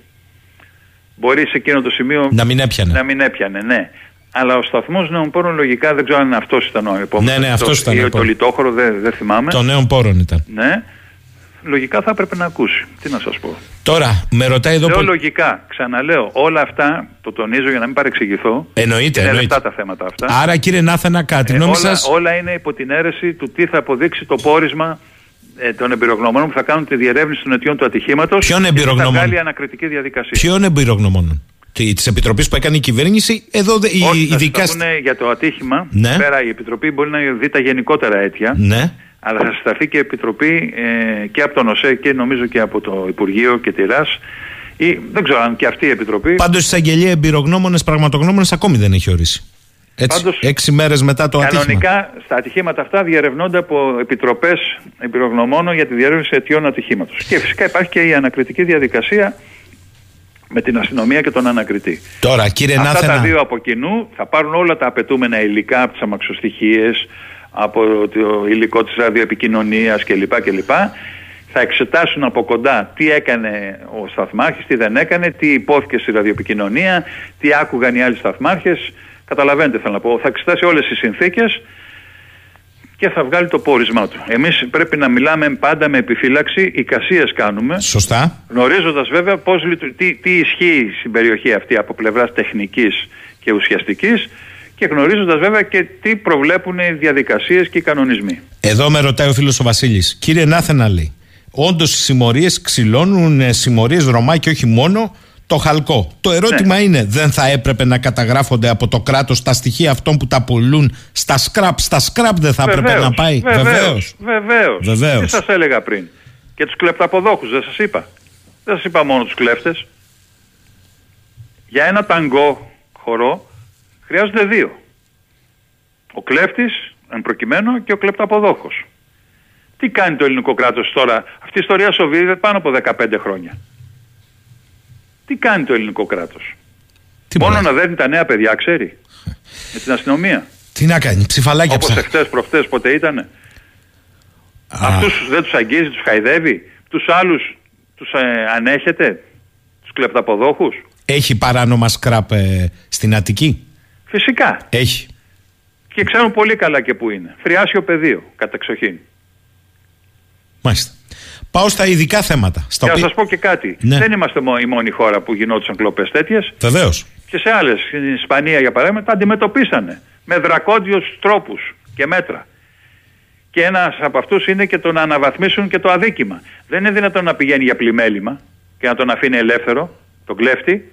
Μπορεί σε εκείνο το σημείο Να μην έπιανε. να μην έπιανε, ναι. Αλλά ο σταθμός νέων πόρων λογικά δεν ξέρω αν αυτός ήταν ο επόμενος. Ναι, ναι, αυτός ήταν ο Ή το επόμενος. λιτόχωρο, δεν, δεν θυμάμαι. Των νέων πόρων ήταν. Ναι. Λογικά θα έπρεπε να ακούσει. Τι να σας πω. Τώρα, με ρωτάει εδώ. Λέω πολύ- λογικά, ξαναλέω, όλα αυτά το τονίζω για να μην παρεξηγηθώ. Εννοείται, είναι εννοείται. λεπτά τα θέματα αυτά. Άρα, κύριε Νάθανα, κάτι. Ε, νόμιζα. όλα, όλα είναι υπό την αίρεση του τι θα αποδείξει το πόρισμα ε, των εμπειρογνωμόνων που θα κάνουν τη διερεύνηση των αιτιών του ατυχήματος. Ποιον Θα εμπειρογνωμών; βγάλει ανακριτική διαδικασία. Ποιον εμπειρογνωμόνων; Της επιτροπής που έκανε η κυβέρνηση; Εδώ δε- η, Όχι, η θα δικάστη- σταθούν για το ατύχημα. Ναι. Πέρα η Επιτροπή μπορεί να δει τα γενικότερα αίτια. Ναι. Αλλά θα συσταθεί και Επιτροπή ε, και από τον ΟΣΕ και νομίζω και από το Υπουργείο και τη ΡΑΣ. Ή, δεν ξέρω αν και αυτή η Επιτροπή. Πάντως η εισαγγελία εμπειρογνώμονες, πραγματογνώμονες ακόμη δεν έχει ορίσει. Έτσι, Πάντως, έξι μέρες μετά το ατύχημα. Κανονικά στα ατυχήματα αυτά διερευνώνται από επιτροπές εμπειρογνωμόνων για τη διερεύνηση αιτιών ατυχήματος. Και φυσικά υπάρχει και η ανακριτική διαδικασία με την αστυνομία και τον ανακριτή. Τώρα, κύριε Αυτά Νάθενα. τα δύο από κοινού θα πάρουν όλα τα απαιτούμενα υλικά από τις αμαξοστοιχίες, από το υλικό της ραδιοεπικοινωνίας κλπ. κλπ. Θα εξετάσουν από κοντά τι έκανε ο σταθμάρχης, τι δεν έκανε, τι υπόθηκε στη ραδιοεπικοινωνία, τι άκουγαν οι άλλοι σταθμάρχες. Καταλαβαίνετε θέλω να πω. Θα εξετάσει όλες τις συνθήκες και θα βγάλει το πόρισμά του. Εμείς πρέπει να μιλάμε πάντα με επιφύλαξη, εικασίες κάνουμε. Σωστά. Γνωρίζοντας βέβαια πώς, λειτου- τι, τι ισχύει στην περιοχή αυτή από πλευράς τεχνικής και ουσιαστικής και γνωρίζοντας βέβαια και τι προβλέπουν οι διαδικασίες και οι κανονισμοί. Εδώ με ρωτάει ο φίλος ο Βασίλης. Κύριε Νάθενα, λέει. Όντως οι συμμορίες ξυλώνουν συμμορίες Ρωμά και όχι μόνο το χαλκό. Το ερώτημα είναι, δεν θα έπρεπε να καταγράφονται από το κράτος τα στοιχεία αυτών που τα πουλούν στα σκραπ. Στα σκραπ δεν θα έπρεπε να πάει; Βεβαίως. Βεβαίως. Βεβαίως. Τι σας έλεγα πριν; Και τους κλεπταποδόχους, δεν σας είπα. Δεν σας είπα μόνο τους κλέφτες. Για ένα ταγκό χορό χρειάζονται δύο. Ο κλέφτης, εν προκειμένου, και ο κλεπταποδόχος. Τι κάνει το ελληνικό κράτος τώρα; Αυτή η ιστορία σοβεί πάνω από 15 χρόνια. Τι κάνει το ελληνικό κράτος; Τι, Μόνο μπορεί. να δένει τα νέα παιδιά, ξέρει; Με την αστυνομία. Τι να κάνει, ψηφαλάκια Όπως ψάχνει. εχθές, προχθές, ποτέ ήταν. Α. Αυτούς δεν τους αγγίζει, τους χαϊδεύει; Τους άλλους τους ε, ανέχεται, τους κλεπταποδόχους; Έχει παράνομα σκραπ ε, στην Αττική; Φυσικά. Έχει. Και ξέρουν πολύ καλά και πού είναι. Φριάσιο πεδίο, κατεξοχήν. Μάλιστα. Πάω στα ειδικά θέματα. Στα Και να οποία... σας πω και κάτι. Ναι. Δεν είμαστε μο- η μόνη χώρα που γινόντουσαν κλοπές τέτοιες. Βεβαίως. Και σε άλλες, στην Ισπανία για παράδειγμα, τα αντιμετωπίσανε με δρακόντιους τρόπους και μέτρα. Και ένας από αυτούς είναι και το να αναβαθμίσουν και το αδίκημα. Δεν είναι δυνατόν να πηγαίνει για πλημέλημα και να τον αφήνει ελεύθερο, τον κλέφτη.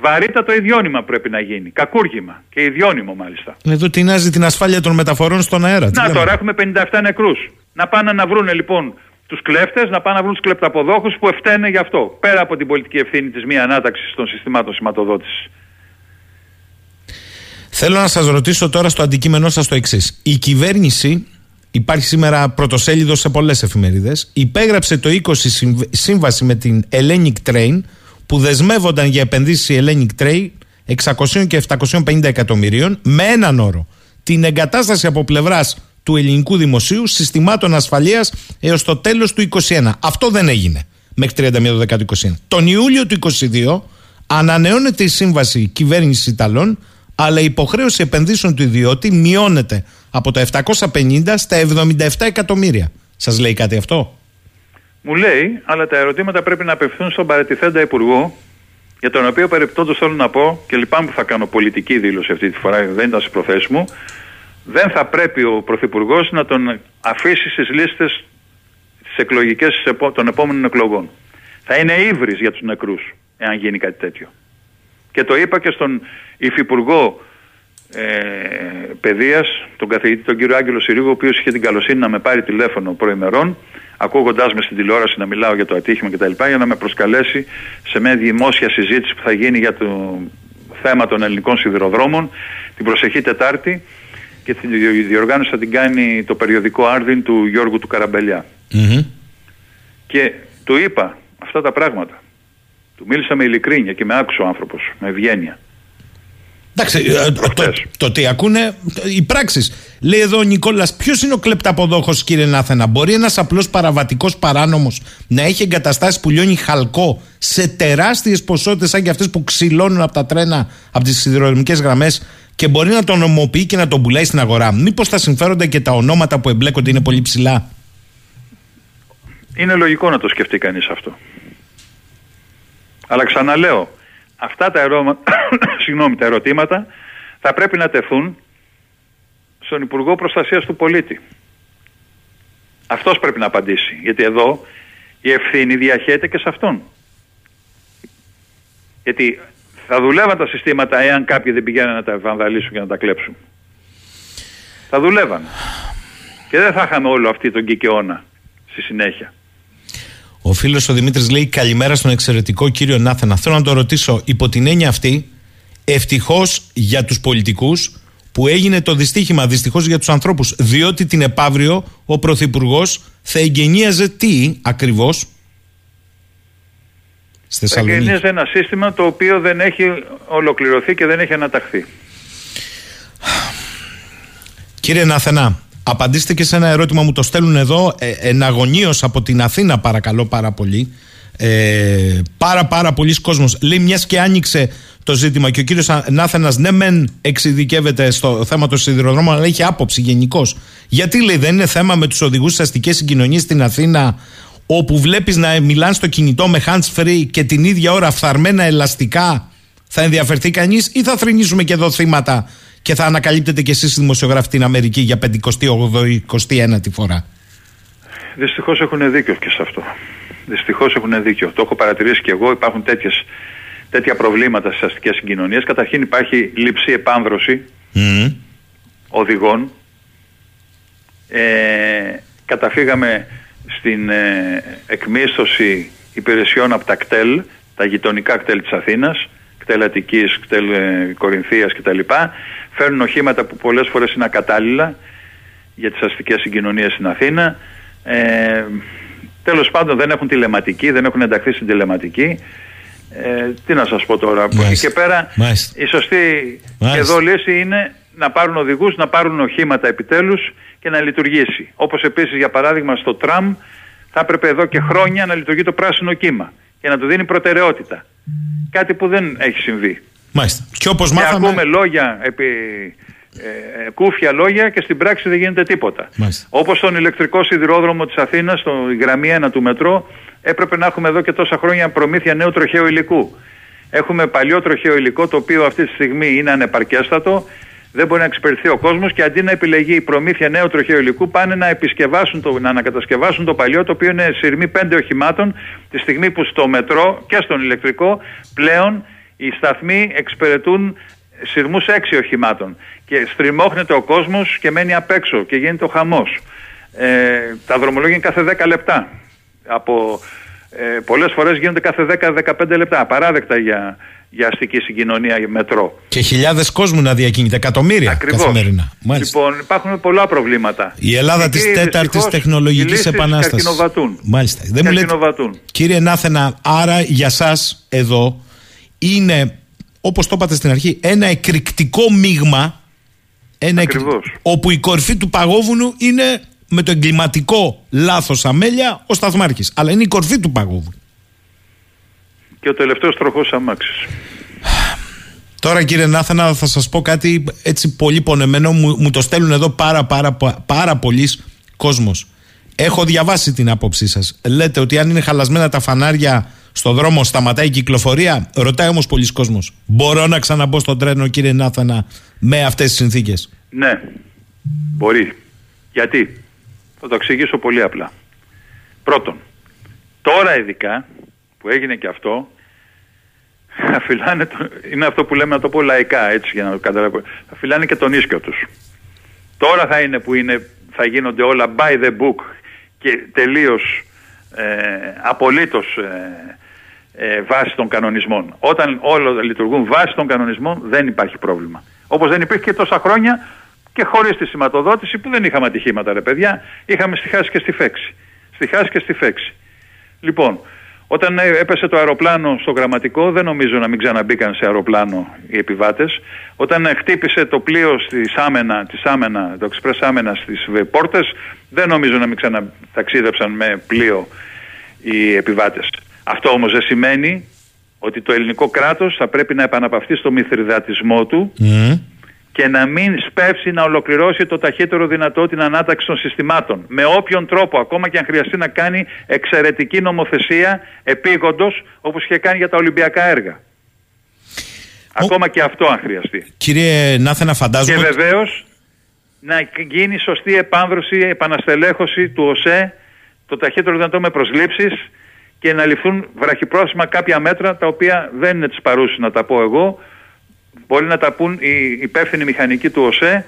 Βαρύτατο ιδιώνυμα πρέπει να γίνει. Κακούργημα. Και ιδιώνυμο μάλιστα. Εδώ τεινάζει την ασφάλεια των μεταφορών στον αέρα. Τι Να λέμε; τώρα έχουμε 57 νεκρούς. Να πάνε να βρούνε λοιπόν τους κλέφτες, να πάνε να βρουν τους κλεπταποδόχους που ευθαίνε γι' αυτό. Πέρα από την πολιτική ευθύνη της μία ανάταξη των συστημάτων σηματοδότησης. Θέλω να σας ρωτήσω τώρα στο αντικείμενό σας το εξής. Η κυβέρνηση υπάρχει σήμερα πρωτοσέλιδος σε πολλές εφημερίδες. Υπέγραψε το 20 σύμβαση με την Hellenic Train που δεσμεύονταν για επενδύσεις η Hellenic Train 600 και 750 εκατομμυρίων με έναν όρο. Την εγκατάσταση από πλευράς του ελληνικού δημοσίου συστημάτων ασφαλείας έως το τέλος του 2021. Αυτό δεν έγινε μέχρι 31 2021. Τον Ιούλιο του 2022 ανανεώνεται η σύμβαση κυβέρνησης Ιταλών, αλλά η υποχρέωση επενδύσεων του ιδιώτη μειώνεται από τα 750 στα 77 εκατομμύρια. Σας λέει κάτι αυτό; Μου λέει, αλλά τα ερωτήματα πρέπει να απευθύνουν στον παρετηθέντα Υπουργό, για τον οποίο περιπτόντω θέλω να πω, και λυπάμαι που θα κάνω πολιτική δήλωση αυτή τη φορά, δεν ήταν στι προθέσεις μου, δεν θα πρέπει ο Πρωθυπουργός να τον αφήσει στις λίστες τις εκλογικές των επόμενων εκλογών. Θα είναι ύβρις για τους νεκρούς, εάν γίνει κάτι τέτοιο. Και το είπα και στον Υφυπουργό ε, Παιδείας, τον καθηγητή τον κύριο Άγγελο Συρίγο, ο οποίος είχε την καλοσύνη να με πάρει τηλέφωνο προημερών, ακούγοντάς με στην τηλεόραση να μιλάω για το ατύχημα κτλ., για να με προσκαλέσει σε μια δημόσια συζήτηση που θα γίνει για το θέμα των ελληνικών σιδηροδρόμων την προσεχή Τετάρτη και τη διοργάνωση θα την κάνει το περιοδικό Άρδιν του Γιώργου του καραμπελια Και του είπα αυτά τα πράγματα. Του μίλησα με ειλικρίνεια και με άκουσε ο άνθρωπος, με ευγένεια. Εντάξει, ε, το, το, τι ακούνε οι πράξεις. Λέει εδώ ο Νικόλας, ποιος είναι ο κλεπταποδόχος, κύριε Νάθενα; Μπορεί ένας απλός παραβατικός παράνομος να έχει εγκαταστάσεις που λιώνει χαλκό σε τεράστιες ποσότητες, σαν και αυτές που ξυλώνουν από τα τρένα, από τις σιδηροδρομικές γραμμές, και μπορεί να τον νομοποιεί και να τον πουλάει στην αγορά. Μήπως τα συμφέροντα και τα ονόματα που εμπλέκονται είναι πολύ ψηλά; Είναι λογικό να το σκεφτεί κανείς αυτό. Αλλά ξαναλέω, αυτά τα, [coughs] Συγγνώμη, τα ερωτήματα θα πρέπει να τεθούν στον Υπουργό Προστασίας του Πολίτη. Αυτός πρέπει να απαντήσει. Γιατί εδώ η ευθύνη διαχέεται και σε αυτόν. Γιατί θα δουλεύαν τα συστήματα εάν κάποιοι δεν πηγαίνουν να τα βανδαλίσουν και να τα κλέψουν. Θα δουλεύαν. Και δεν θα είχαμε όλο αυτή τον κικαιώνα στη συνέχεια. Ο φίλος ο Δημήτρης λέει καλημέρα στον εξαιρετικό κύριο Νάθενα. Θέλω να το ρωτήσω, υπό την έννοια αυτή, ευτυχώς για τους πολιτικούς που έγινε το δυστύχημα, δυστυχώς για τους ανθρώπους, διότι την επαύριο ο Πρωθυπουργός θα εγγενίαζε τι ακριβώς; Θα εγγενίαζε ένα σύστημα το οποίο δεν έχει ολοκληρωθεί και δεν έχει αναταχθεί. Κύριε Ναθενά, Απαντήστε και σε ένα ερώτημα μου το στέλνουν εδώ ε, εναγωνίως από την Αθήνα παρακαλώ πάρα πολύ ε, πάρα πάρα πολλοί κόσμος λέει μιας και άνοιξε το ζήτημα και ο κύριος Νάθενας ναι μεν εξειδικεύεται στο θέμα των σιδηροδρόμων αλλά έχει άποψη γενικώ. γιατί λέει δεν είναι θέμα με τους οδηγούς στις αστικές συγκοινωνίες στην Αθήνα όπου βλέπεις να μιλάνε στο κινητό με hands free και την ίδια ώρα φθαρμένα ελαστικά θα ενδιαφερθεί κανείς ή θα θρυνήσουμε και εδώ θύματα και θα ανακαλύπτετε κι εσείς δημοσιογράφοι στην Αμερική για 58η-21η φορά. Δυστυχώς έχουν δίκιο και σε αυτό. Δυστυχώς έχουν δίκιο. Το έχω παρατηρήσει και εγώ. Υπάρχουν τέτοιες, τέτοια προβλήματα στις αστικές συγκοινωνίες. Καταρχήν υπάρχει λήψη επάνδρωση οδηγών. Ε, καταφύγαμε στην ε, εκμίσθωση υπηρεσιών από τα κτέλ, τα γειτονικά κτέλ της Αθήνας, κτέλ Αττικής, κτέλ ε, Κορινθίας κτλ φέρνουν οχήματα που πολλές φορές είναι ακατάλληλα για τις αστικές συγκοινωνίες στην Αθήνα. Ε, τέλος πάντων δεν έχουν τηλεματική, δεν έχουν ενταχθεί στην τηλεματική. Ε, τι να σας πω τώρα, από εκεί και πέρα η σωστή και εδώ λύση είναι να πάρουν οδηγούς, να πάρουν οχήματα επιτέλους και να λειτουργήσει. Όπως επίσης για παράδειγμα στο τραμ θα έπρεπε εδώ και χρόνια να λειτουργεί το πράσινο κύμα και να του δίνει προτεραιότητα. Κάτι που δεν έχει συμβεί. Μάλιστα. Και όπως μάθαμε... ακούμε λόγια, επί, ε, κούφια λόγια και στην πράξη δεν γίνεται τίποτα. Μάλιστα. Όπως στον ηλεκτρικό σιδηρόδρομο της Αθήνας, στο γραμμή 1 του μετρό, έπρεπε να έχουμε εδώ και τόσα χρόνια προμήθεια νέου τροχαίου υλικού. Έχουμε παλιό τροχαίο υλικό το οποίο αυτή τη στιγμή είναι ανεπαρκέστατο, δεν μπορεί να εξυπηρεθεί ο κόσμος και αντί να επιλεγεί η προμήθεια νέου τροχαίου υλικού, πάνε να, επισκευάσουν το, να ανακατασκευάσουν το παλιό, το οποίο είναι σειρμή πέντε οχημάτων, τη στιγμή που στο μετρό και στον ηλεκτρικό πλέον οι σταθμοί εξυπηρετούν σειρμούς έξι οχημάτων και στριμώχνεται ο κόσμος και μένει απ' έξω και γίνεται ο χαμός. Ε, τα δρομολόγια είναι κάθε 10 λεπτά. Από, ε, πολλές φορές γίνονται κάθε 10-15 λεπτά. Απαράδεκτα για, για αστική συγκοινωνία μετρό. Και χιλιάδες κόσμου να διακινείται, εκατομμύρια Ακριβώς. καθημερινά. Μάλιστα. Λοιπόν, υπάρχουν πολλά προβλήματα. Η Ελλάδα της τέταρτης τεχνολογικής επανάστασης. Μάλιστα. Δεν μου λέτε, κύριε Νάθενα, άρα για εσά εδώ είναι, όπως το είπατε στην αρχή, ένα εκρηκτικό μείγμα. Ένα όπου η κορυφή του παγόβουνου είναι με το εγκληματικό λάθος αμέλεια ο Σταθμάρχης. Αλλά είναι η κορφή του παγόβουνου και ο τελευταίος τροχός αμάξης. Τώρα κύριε Νάθανα θα σας πω κάτι έτσι πολύ πονεμένο μου, μου το στέλνουν εδώ πάρα πάρα πάρα πολλοί κόσμος Έχω διαβάσει την άποψή σας Λέτε ότι αν είναι χαλασμένα τα φανάρια στο δρόμο σταματάει η κυκλοφορία. Ρωτάει όμως πολλοί κόσμος Μπορώ να ξαναμπω στο τρένο κύριε Νάθανα με αυτές τις συνθήκες; Ναι μπορεί. Γιατί; Θα το εξηγήσω πολύ απλά. Πρώτον τώρα ειδικά που έγινε και αυτό [laughs] αφιλάνε το, είναι αυτό που λέμε να το πω λαϊκά έτσι για να το καταλάβω. Αφιλάνε και τον ίσκιο τους. Τώρα θα είναι που είναι, θα γίνονται όλα by the book και τελείως ε, απολύτως ε, ε, βάσει των κανονισμών όταν όλα λειτουργούν βάσει των κανονισμών δεν υπάρχει πρόβλημα όπως δεν υπήρχε και τόσα χρόνια και χωρίς τη σηματοδότηση που δεν είχαμε ατυχήματα ρε παιδιά είχαμε στη χάση και στη φέξη στη χάση και στη φέξη λοιπόν όταν έπεσε το αεροπλάνο στο γραμματικό, δεν νομίζω να μην ξαναμπήκαν σε αεροπλάνο οι επιβάτες. Όταν χτύπησε το πλοίο στη Σάμενα, τη Σάμενα, το Express Σάμενα στις πόρτες, δεν νομίζω να μην ξαναταξίδεψαν με πλοίο οι επιβάτες. Αυτό όμως δεν σημαίνει ότι το ελληνικό κράτος θα πρέπει να επαναπαυθεί στο μυθριδατισμό του και να μην σπεύσει να ολοκληρώσει το ταχύτερο δυνατό την ανάταξη των συστημάτων. Με όποιον τρόπο, ακόμα και αν χρειαστεί να κάνει εξαιρετική νομοθεσία επίγοντος, όπως είχε κάνει για τα Ολυμπιακά έργα. Ακόμα και αυτό αν χρειαστεί. Κύριε Νάθενα, φαντάζομαι... Και βεβαίως να γίνει σωστή επάνδρωση, επαναστελέχωση του ΟΣΕ το ταχύτερο δυνατό με προσλήψεις και να ληφθούν βραχυπρόθεσμα κάποια μέτρα τα οποία δεν είναι τις παρούσεις να τα πω εγώ μπορεί να τα πούν οι υπεύθυνοι μηχανικοί του ΟΣΕ,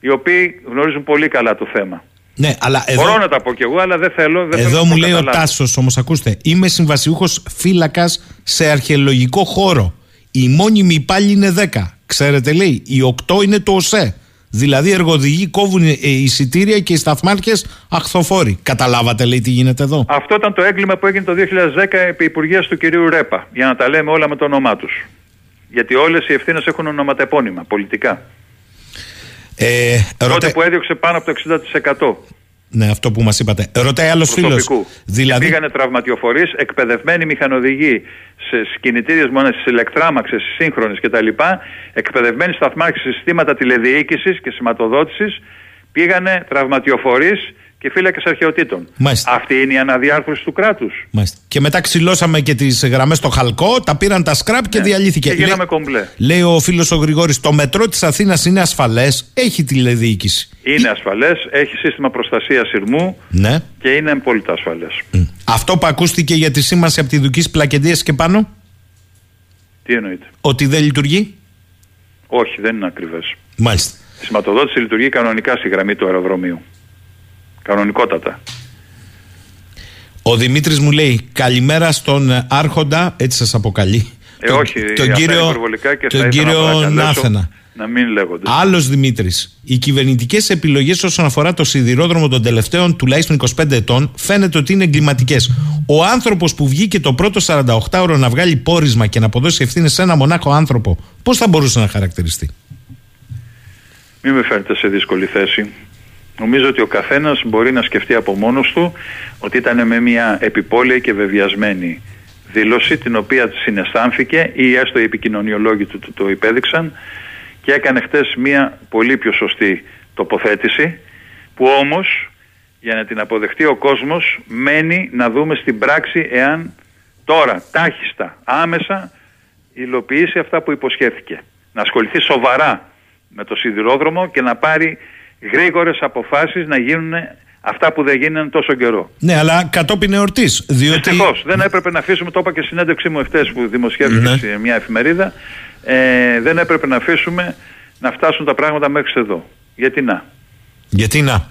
οι οποίοι γνωρίζουν πολύ καλά το θέμα. Ναι, αλλά εδώ... Μπορώ να τα πω κι εγώ, αλλά δεν θέλω. Δεν εδώ θέλω μου λέει ο Τάσος, όμως ακούστε, είμαι συμβασιούχος φύλακας σε αρχαιολογικό χώρο. Η μόνιμη υπάλληλη είναι 10. Ξέρετε, λέει, οι 8 είναι το ΟΣΕ. Δηλαδή, εργοδηγοί κόβουν ε, εισιτήρια και οι σταθμάρχες αχθοφόροι. Καταλάβατε, λέει, τι γίνεται εδώ; Αυτό ήταν το έγκλημα που έγινε το 2010 επί υπουργείας του κυρίου Ρέπα. Για να τα λέμε όλα με το όνομά τους. Γιατί όλες οι ευθύνες έχουν ονοματεπώνυμα πολιτικά. Ε, Τότε που έδιωξε πάνω από το 60%. Ναι, αυτό που μας είπατε. Ρωτάει άλλος φίλος. Δηλαδή... Πήγανε τραυματιοφορείς, εκπαιδευμένοι μηχανοδηγοί σε κινητήριε μονέ, στι ηλεκτράμαξες, στι σύγχρονες κτλ. Εκπαιδευμένοι σταθμάρχες σε συστήματα τηλεδιοίκησης και σηματοδότησης. Πήγανε τραυματιοφορείς και φύλακες αρχαιοτήτων. Μάλιστα. Αυτή είναι η αναδιάρθρωση του κράτους. Και μετά ξυλώσαμε και τις γραμμές στο Χαλκό, τα πήραν τα σκραπ και ναι. διαλύθηκε. Και γίναμε κομπλέ. Λέει ο φίλος ο Γρηγόρης, το μετρό της Αθήνας είναι ασφαλές, έχει τηλεδιοίκηση. Είναι ασφαλές, έχει σύστημα προστασίας σειρμού ναι. και είναι πολύ ασφαλές. Αυτό που ακούστηκε για τη σήμανση από τη Δουκής Πλακεντίας και πάνω; Τι εννοείται; Ότι δεν λειτουργεί; Όχι, δεν είναι ακριβές. Μάλιστα. Η σηματοδότηση λειτουργεί κανονικά στη γραμμή του αεροδρομίου. Κανονικότατα. Ο Δημήτρης μου λέει καλημέρα στον Άρχοντα, έτσι σας αποκαλεί. Ε, τον, όχι, τον κύριο, και τον κύριο Νάθενα. Να μην λέγονται. Άλλος Δημήτρης. Οι κυβερνητικές επιλογές όσον αφορά το σιδηρόδρομο των τελευταίων τουλάχιστον 25 ετών φαίνεται ότι είναι εγκληματικές. Ο άνθρωπος που βγήκε το πρώτο 48ωρο να βγάλει πόρισμα και να αποδώσει ευθύνες σε ένα μονάχο άνθρωπο, πώς θα μπορούσε να χαρακτηριστεί; Μην με φέρετε σε δύσκολη θέση. Νομίζω ότι ο καθένας μπορεί να σκεφτεί από μόνος του ότι ήταν με μια επιπόλαια και βεβαιασμένη δήλωση την οποία συναισθάνθηκε ή έστω οι επικοινωνιολόγοι του το υπέδειξαν και έκανε χτες μια πολύ πιο σωστή τοποθέτηση που όμως για να την αποδεχτεί ο κόσμος μένει να δούμε στην πράξη εάν τώρα τάχιστα άμεσα υλοποιήσει αυτά που υποσχέθηκε. Να ασχοληθεί σοβαρά με το σιδηρόδρομο και να πάρει γρήγορες αποφάσεις να γίνουν αυτά που δεν γίνανε τόσο καιρό. Ναι, αλλά κατόπιν εορτής. Διότι... Δυστυχώς. Δεν έπρεπε να αφήσουμε, το είπα και συνέντευξή μου εχθές που δημοσιεύτηκε ναι. σε μια εφημερίδα. Ε, δεν έπρεπε να αφήσουμε να φτάσουν τα πράγματα μέχρι εδώ. Γιατί να; Γιατί να;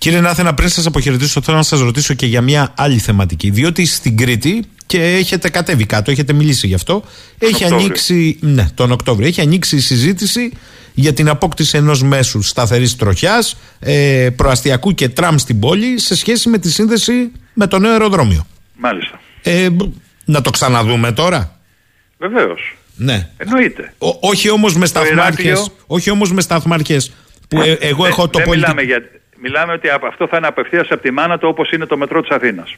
Κύριε Νάθενα, πριν σας αποχαιρετήσω, θέλω να σας ρωτήσω και για μια άλλη θεματική. Διότι στην Κρήτη, και έχετε κατέβει κάτω, έχετε μιλήσει γι' αυτό, έχει ανοίξει. Ναι, τον Οκτώβριο. Έχει ανοίξει η συζήτηση για την απόκτηση ενός μέσου σταθερής τροχιάς, ε, προαστιακού και τραμ στην πόλη σε σχέση με τη σύνδεση με το νέο αεροδρόμιο. Μάλιστα. Ε, να το ξαναδούμε τώρα. Βεβαίως. Ναι. Εννοείται. όχι όμως με σταθμάρχες. Όχι όμως με σταθμάρχες που ε, εγώ έχω το πολιτικό. Μιλάμε, για, μιλάμε ότι αυτό θα είναι απευθείας από τη μάνα του όπως είναι το μετρό της Αθήνας.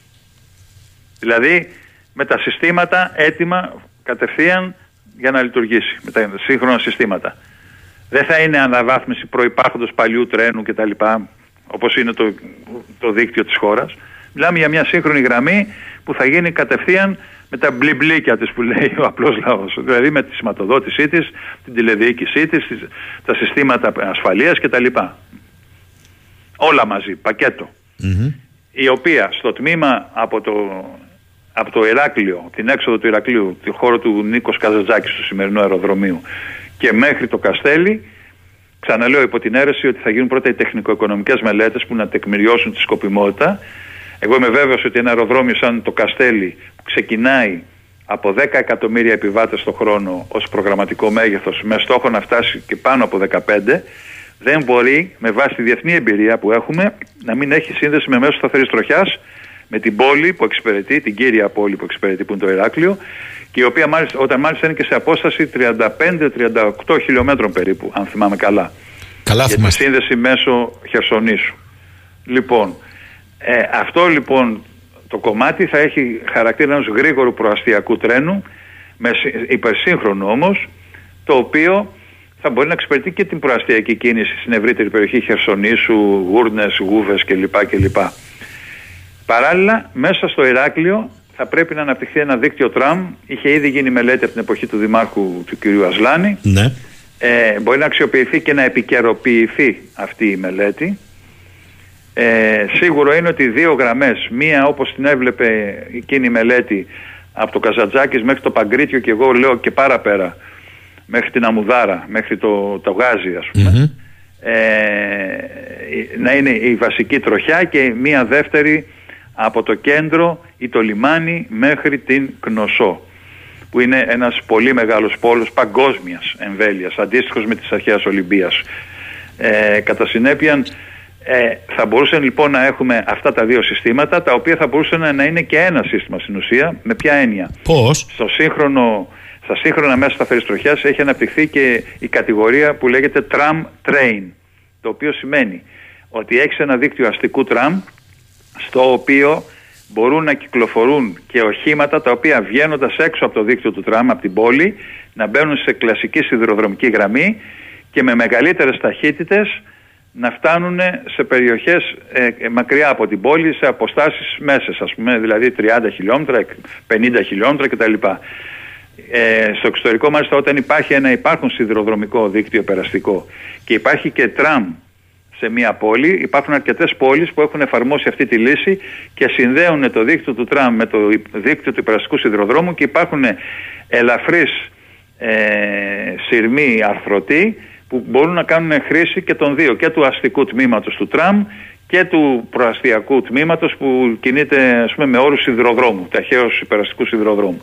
Δηλαδή με τα συστήματα έτοιμα κατευθείαν για να λειτουργήσει. Με τα σύγχρονα συστήματα. Δεν θα είναι αναβάθμιση προϋπάρχοντος παλιού τρένου κτλ. Όπως είναι το, το δίκτυο της χώρας. Μιλάμε για μια σύγχρονη γραμμή που θα γίνει κατευθείαν με τα μπλιμπλίκια της που λέει ο απλός λαός. Δηλαδή με τη σηματοδότησή της, την τηλεδιοίκησή της, τα συστήματα ασφαλείας κτλ. Όλα μαζί, Η οποία στο τμήμα από το, από το Ηράκλειο, την έξοδο του Ηρακλείου, τη χώρο του Νίκος Καζατζάκης του σημερινού αεροδρομίου και μέχρι το Καστέλι, ξαναλέω υπό την αίρεση ότι θα γίνουν πρώτα οι τεχνικο-οικονομικές μελέτες που να τεκμηριώσουν τη σκοπιμότητα. Εγώ είμαι βέβαιος ότι ένα αεροδρόμιο σαν το Καστέλι που ξεκινάει από 10 εκατομμύρια επιβάτες το χρόνο ως προγραμματικό μέγεθος με στόχο να φτάσει και πάνω από 15 δεν μπορεί με βάση τη διεθνή εμπειρία που έχουμε να μην έχει σύνδεση με μέσο σταθερής τροχιάς με την πόλη που εξυπηρετεί, την κύρια πόλη που εξυπηρετεί που είναι το Ηράκλειο και η οποία μάλιστα, όταν μάλιστα είναι και σε απόσταση 35-38 χιλιόμετρων περίπου αν θυμάμαι καλά Καλά για τη σύνδεση μέσω Χερσονήσου. Λοιπόν, ε, αυτό λοιπόν το κομμάτι θα έχει χαρακτήρα ενός γρήγορου προαστιακού τρένου με υπερσύγχρονο όμως το οποίο θα μπορεί να εξυπηρετεί και την προαστιακή κίνηση στην ευρύτερη περιοχή Χερσονήσου, Γούρνες, Γούβες κλπ. κλπ. Παράλληλα μέσα στο Ηράκλειο θα πρέπει να αναπτυχθεί ένα δίκτυο τραμ. Είχε ήδη γίνει μελέτη από την εποχή του Δημάρχου του κ. Ασλάνη. Ναι. Ε, μπορεί να αξιοποιηθεί και να επικαιροποιηθεί αυτή η μελέτη ε, σίγουρο είναι ότι δύο γραμμές, μία όπως την έβλεπε εκείνη η μελέτη από το Καζατζάκης μέχρι το Παγκρίτιο και εγώ λέω και παραπέρα μέχρι την Αμουδάρα, μέχρι το, το Γάζι ας πούμε ε, να είναι η βασική τροχιά και μία δεύτερη από το κέντρο ή το λιμάνι μέχρι την Κνωσό που είναι ένας πολύ μεγάλος πόλος παγκόσμιας εμβέλειας αντίστοιχος με τις αρχαίες Ολυμπίας ε, κατά συνέπεια ε, θα μπορούσε λοιπόν να έχουμε αυτά τα δύο συστήματα, τα οποία θα μπορούσαν να είναι και ένα σύστημα στην ουσία. Με ποια έννοια; Πώς; Στο σύγχρονο, στα σύγχρονα μέσα σταθερή τροχιά έχει αναπτυχθεί και η κατηγορία που λέγεται tram train. Το οποίο σημαίνει ότι έχεις ένα δίκτυο αστικού τραμ, στο οποίο μπορούν να κυκλοφορούν και οχήματα τα οποία βγαίνοντας έξω από το δίκτυο του τραμ, από την πόλη, να μπαίνουν σε κλασική σιδηροδρομική γραμμή και με μεγαλύτερες ταχύτητες να φτάνουν σε περιοχές ε, ε, μακριά από την πόλη σε αποστάσεις μέσες ας πούμε δηλαδή 30 χιλιόμετρα, 50 χιλιόμετρα κτλ. Ε, στο εξωτερικό μάλιστα όταν υπάρχει ένα υπάρχον σιδηροδρομικό δίκτυο περαστικό και υπάρχει και τραμ σε μια πόλη υπάρχουν αρκετές πόλεις που έχουν εφαρμόσει αυτή τη λύση και συνδέουν το δίκτυο του τραμ με το δίκτυο του περαστικού σιδηροδρόμου και υπάρχουν ελαφρείς ε, σειρμοί αρθρωτοί που μπορούν να κάνουν χρήση και των δύο, και του αστικού τμήματος του τραμ και του προαστιακού τμήματος που κινείται ας πούμε, με όρους σιδηροδρόμου, ταχαίως υπεραστικού σιδηροδρόμου.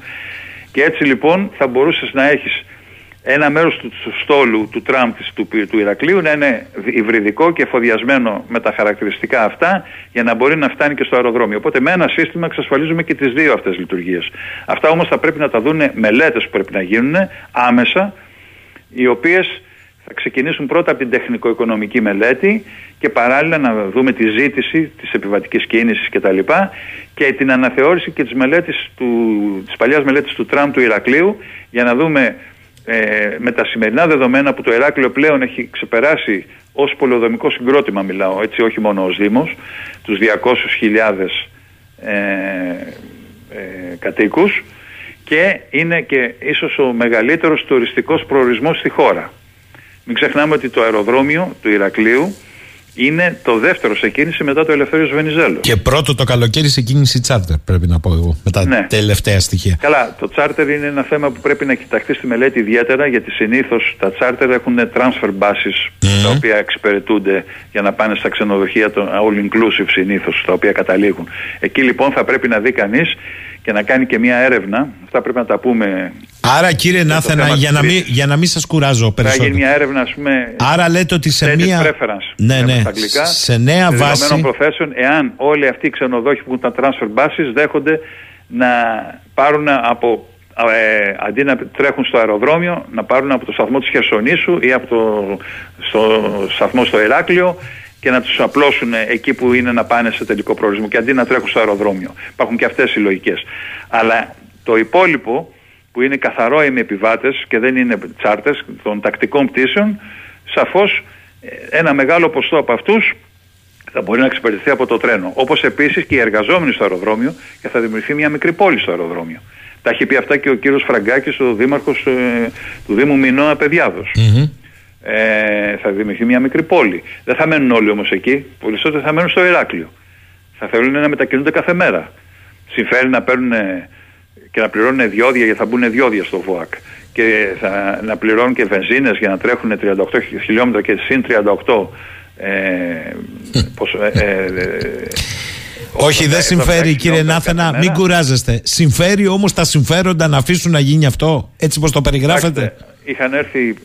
Και έτσι λοιπόν θα μπορούσες να έχεις ένα μέρος του, στόλου του τραμ της, του, του Ηρακλείου να είναι υβριδικό και εφοδιασμένο με τα χαρακτηριστικά αυτά για να μπορεί να φτάνει και στο αεροδρόμιο. Οπότε με ένα σύστημα εξασφαλίζουμε και τις δύο αυτές λειτουργίες. Αυτά όμως θα πρέπει να τα δουν μελέτες που πρέπει να γίνουν άμεσα οι οποίες θα ξεκινήσουν πρώτα από την τεχνικο-οικονομική μελέτη και παράλληλα να δούμε τη ζήτηση της επιβατικής κίνησης κτλ. Και, και την αναθεώρηση και της, μελέτης του, της παλιάς μελέτης του Τραμ του Ηρακλείου για να δούμε ε, με τα σημερινά δεδομένα που το Ηράκλειο πλέον έχει ξεπεράσει ως πολεοδομικό συγκρότημα μιλάω, έτσι όχι μόνο ως Δήμος, τους 200.000 ε, ε, κατοίκους και είναι και ίσως ο μεγαλύτερος τουριστικός προορισμός στη χώρα. Μην ξεχνάμε ότι το αεροδρόμιο του Ηρακλείου είναι το δεύτερο σε κίνηση μετά το Ελευθέριος Βενιζέλο. Και πρώτο το καλοκαίρι σε κίνηση τσάρτερ, πρέπει να πω εγώ, με τα ναι. τελευταία στοιχεία. Καλά, το τσάρτερ είναι ένα θέμα που πρέπει να κοιταχθεί στη μελέτη ιδιαίτερα, γιατί συνήθως τα τσάρτερ έχουν transfer bases τα οποία εξυπηρετούνται για να πάνε στα ξενοδοχεία, το all inclusive συνήθως, τα οποία καταλήγουν. Εκεί λοιπόν θα πρέπει να δει κανείς και να κάνει και μια έρευνα. Αυτά πρέπει να τα πούμε. Άρα κύριε Νάθενα, για να, μην, για να μην σας κουράζω περισσότερο. Θα γίνει μια έρευνα, ας πούμε, Άρα λέτε ότι σε μια... Preference, ναι, ναι, αγγλικά, σε νέα βάση... προθέσεων, εάν όλοι αυτοί οι ξενοδόχοι που έχουν τα transfer bases δέχονται να πάρουν από ε, αντί να τρέχουν στο αεροδρόμιο, να πάρουν από το σταθμό της Χερσονήσου ή από το στο σταθμό στο Ηράκλειο και να τους απλώσουν εκεί που είναι να πάνε σε τελικό προορισμό και αντί να τρέχουν στο αεροδρόμιο. Υπάρχουν και αυτές οι λογικές. Αλλά το υπόλοιπο που είναι καθαρό οι επιβάτες και δεν είναι τσάρτες των τακτικών πτήσεων, σαφώς ε, ένα μεγάλο ποστό από αυτούς θα μπορεί να εξυπηρετηθεί από το τρένο. Όπως επίσης και οι εργαζόμενοι στο αεροδρόμιο και θα δημιουργηθεί μια μικρή πόλη στο αεροδρόμιο. Τα έχει πει αυτά και ο κύριος Φραγκάκης, ο δήμαρχος ε, του Δήμου Μινώα ε, θα δημιουργηθεί μια μικρή πόλη. Δεν θα μένουν όλοι όμως εκεί. Περισσότεροι θα μένουν στο Ηράκλειο. Θα θέλουν να μετακινούνται κάθε μέρα. Συμφέρει να παίρνουν και να πληρώνουν διόδια γιατί θα μπουν διόδια στο ΒΟΑΚ και θα, να πληρώνουν και βενζίνες για να τρέχουν 38 χιλιόμετρα και συν 38 ε, πώς, ε, ε, όχι, δεν συμφέρει κύριε Νάθενα, μην κουράζεστε. Συμφέρει όμως τα συμφέροντα να αφήσουν να γίνει αυτό, έτσι πως το περιγράφετε; Είχαν έρθει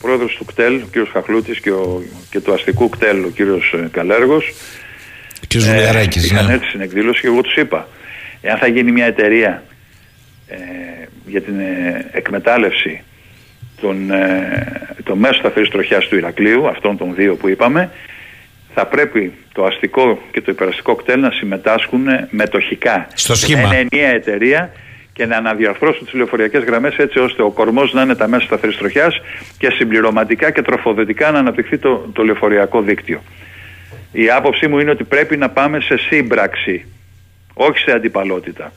πρόεδρος του ΚΤΕΛ, ο κύριος Χαχλούτης και, ο, και του αστικού ΚΤΕΛ, ο κύριος ε, Καλέργος. Ο κύριος ε, Βουλιαράκης, Είχαν ναι. έρθει στην εκδήλωση και εγώ τους είπα, εάν θα γίνει μια εταιρεία ε, για την ε, εκμετάλλευση των, ε, το μέσο σταθερής τροχιάς του Ηρακλείου, αυτών των δύο που είπαμε, θα πρέπει το αστικό και το υπεραστικό κτέλ να συμμετάσχουν μετοχικά. Στο σχήμα. Είναι ενιαία εταιρεία και να αναδιαρθρώσουν τις λεωφοριακές γραμμές έτσι ώστε ο κορμός να είναι τα μέσα σταθερή τροχιά και συμπληρωματικά και τροφοδοτικά να αναπτυχθεί το, το λεωφοριακό δίκτυο. Η άποψή μου είναι ότι πρέπει να πάμε σε σύμπραξη, όχι σε αντιπαλότητα.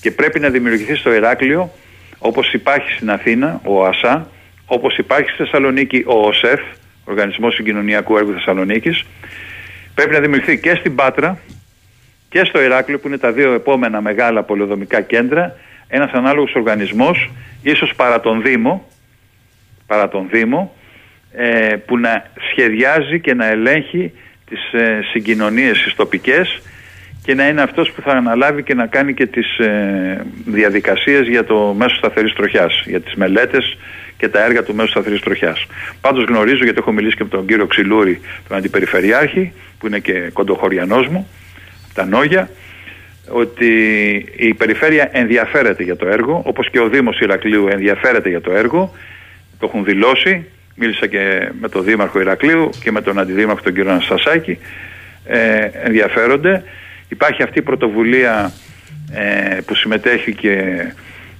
Και πρέπει να δημιουργηθεί στο Ηράκλειο, όπως υπάρχει στην Αθήνα, ο ΑΣΑ, όπως υπάρχει στη Θεσσαλονίκη ο ΟΣΕΦ, Οργανισμός Συγκοινωνιακού Έργου Θεσσαλονίκης. Πρέπει να δημιουργηθεί και στην Πάτρα, και στο Ηράκλειο που είναι τα δύο επόμενα μεγάλα πολεοδομικά κέντρα ένας ανάλογος οργανισμός ίσως παρά τον Δήμο, παρά τον Δήμο ε, που να σχεδιάζει και να ελέγχει τις ε, συγκοινωνίες τις τοπικές και να είναι αυτός που θα αναλάβει και να κάνει και τις ε, διαδικασίες για το μέσο σταθερής τροχιάς, για τις μελέτες και τα έργα του μέσου σταθερής τροχιάς. Πάντως γνωρίζω γιατί έχω μιλήσει και με τον κύριο Ξυλούρη, τον Αντιπεριφερειάρχη, που είναι και κοντοχωριανός μου, τα Νόγια ότι η περιφέρεια ενδιαφέρεται για το έργο όπως και ο Δήμος Ηρακλείου ενδιαφέρεται για το έργο το έχουν δηλώσει. Μίλησα και με τον Δήμαρχο Ηρακλείου και με τον Αντιδήμαρχο τον κύριο Αναστασάκη. Ε, ενδιαφέρονται. Υπάρχει αυτή η πρωτοβουλία ε, που συμμετέχει και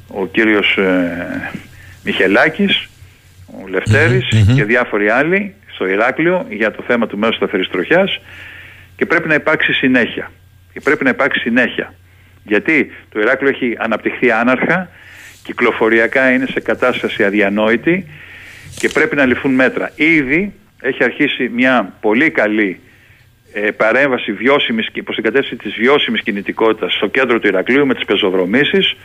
ο κύριος ε, Μιχελάκης ο λευτερης και διάφοροι άλλοι στο Ηράκλειο για το θέμα του μέσου σταθερής τροχιάς και πρέπει να υπάρξει συνέχεια και πρέπει να υπάρξει συνέχεια. Γιατί το Ηράκλειο έχει αναπτυχθεί άναρχα, κυκλοφοριακά είναι σε κατάσταση αδιανόητη και πρέπει να ληφθούν μέτρα. Ήδη έχει αρχίσει μια πολύ καλή ε, παρέμβαση βιώσιμης, προς την κατεύθυνση της βιώσιμης κινητικότητας στο κέντρο του Ηρακλείου με τις πεζοδρομήσεις,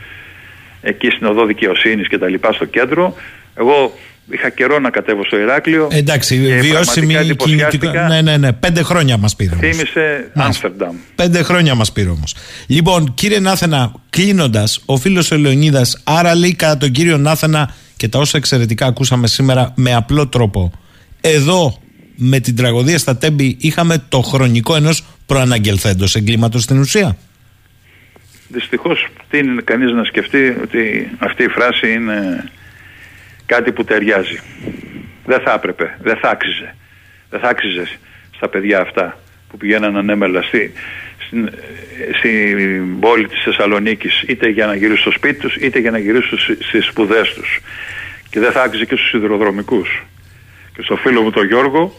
εκεί στην οδό δικαιοσύνης και τα λοιπά στο κέντρο. Εγώ Είχα καιρό να κατέβω στο Ηράκλειο. Εντάξει, βιώσιμη κινητικότητα. Ναι, ναι, ναι. Πέντε χρόνια μας πήρε. Θύμησε Άμστερνταμ. Πέντε χρόνια μας πήρε όμως. Λοιπόν, κύριε Νάθενα, κλείνοντας, ο φίλος ο Λεωνίδας, άρα λέει κατά τον κύριο Νάθενα και τα όσα εξαιρετικά ακούσαμε σήμερα με απλό τρόπο. Εδώ με την τραγωδία στα Τέμπη είχαμε το χρονικό ενός προαναγγελθέντος εγκλήματος στην ουσία. Δυστυχώς, τι είναι κανείς να σκεφτεί ότι αυτή η φράση είναι κάτι που ταιριάζει. Δεν θα έπρεπε, δεν θα άξιζε. Δεν θα άξιζες στα παιδιά αυτά που πηγαίναν ανέμελα στη, στην, στην πόλη της Θεσσαλονίκης είτε για να γυρίσουν στο σπίτι τους είτε για να γυρίσουν στις σπουδές τους. Και δεν θα άξιζε και στους σιδηροδρομικούς. Και στο φίλο μου τον Γιώργο,